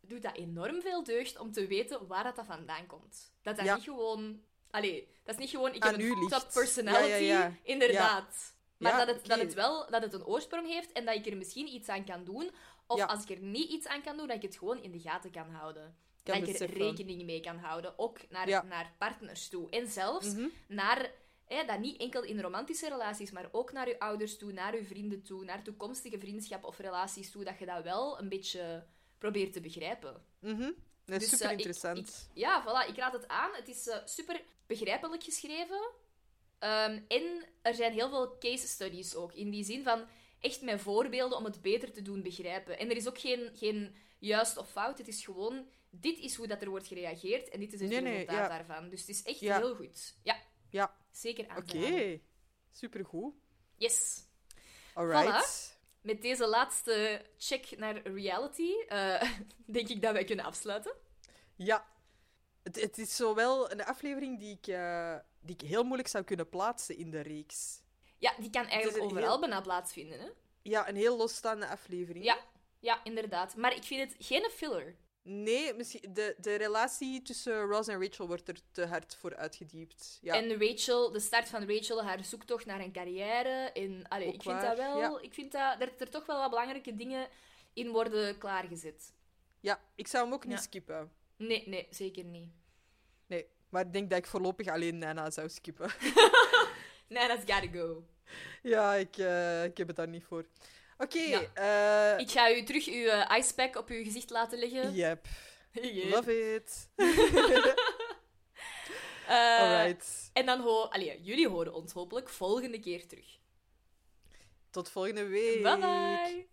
doet dat enorm veel deugd om te weten waar dat, dat vandaan komt. Dat dat niet gewoon Allee, dat is niet gewoon... Ik Aan heb een top personality. Inderdaad. Maar dat, het, dat het wel dat het een oorsprong heeft en dat ik er misschien iets aan kan doen. Of als ik er niet iets aan kan doen, dat ik het gewoon in de gaten kan houden. Dat ik er rekening mee kan houden. Ook naar, Ja. naar partners toe. En zelfs Mhm. naar... Hè, dat niet enkel in romantische relaties, maar ook naar je ouders toe, naar je vrienden toe, naar toekomstige vriendschappen of relaties toe, dat je dat wel een beetje probeert te begrijpen. Mhm. Dat is Dus, eh, super interessant. ik- ja, voilà, ik raad het aan. Het is eh, super begrijpelijk geschreven. Ehm, en er zijn heel veel case studies ook. In die zin van echt met voorbeelden om het beter te doen begrijpen. En er is ook geen, geen juist of fout. Het is gewoon, dit is hoe dat er wordt gereageerd en dit is het Nee, nee, resultaat ja. daarvan. Dus het is echt Ja. heel goed. Ja, Ja, zeker aan oké. Supergoed. Yes. Alright. Met deze laatste check naar reality eh, denk ik dat wij kunnen afsluiten. Ja. Het, het is zowel een aflevering die ik, eh, die ik heel moeilijk zou kunnen plaatsen in de reeks. Ja, die kan eigenlijk overal heel- bijna plaatsvinden. Hè? Ja, een heel losstaande aflevering. Ja, ja, inderdaad. Maar ik vind het geen filler. Nee, misschien de, de relatie tussen Ross en Rachel wordt er te hard voor uitgediept. Ja. En Rachel, de start van Rachel, haar zoektocht naar een carrière. En, allee, Ook ik vind waar, dat wel... ja. Ik vind dat, dat er toch wel wat belangrijke dingen in worden klaargezet. ja, ik zou hem ook niet Ja. skippen. Nee, nee, zeker niet. Nee, maar ik denk dat ik voorlopig alleen Nana zou skippen. That's gotta go. ja, ik, eh, ik heb het daar niet voor. Oké, eh, Ik ga u terug uw eh, icepack op uw gezicht laten leggen. Yep, Yep. love it. Eh, Alright. En dan ho allee, jullie horen ons hopelijk volgende keer terug. Tot volgende week. Bye bye!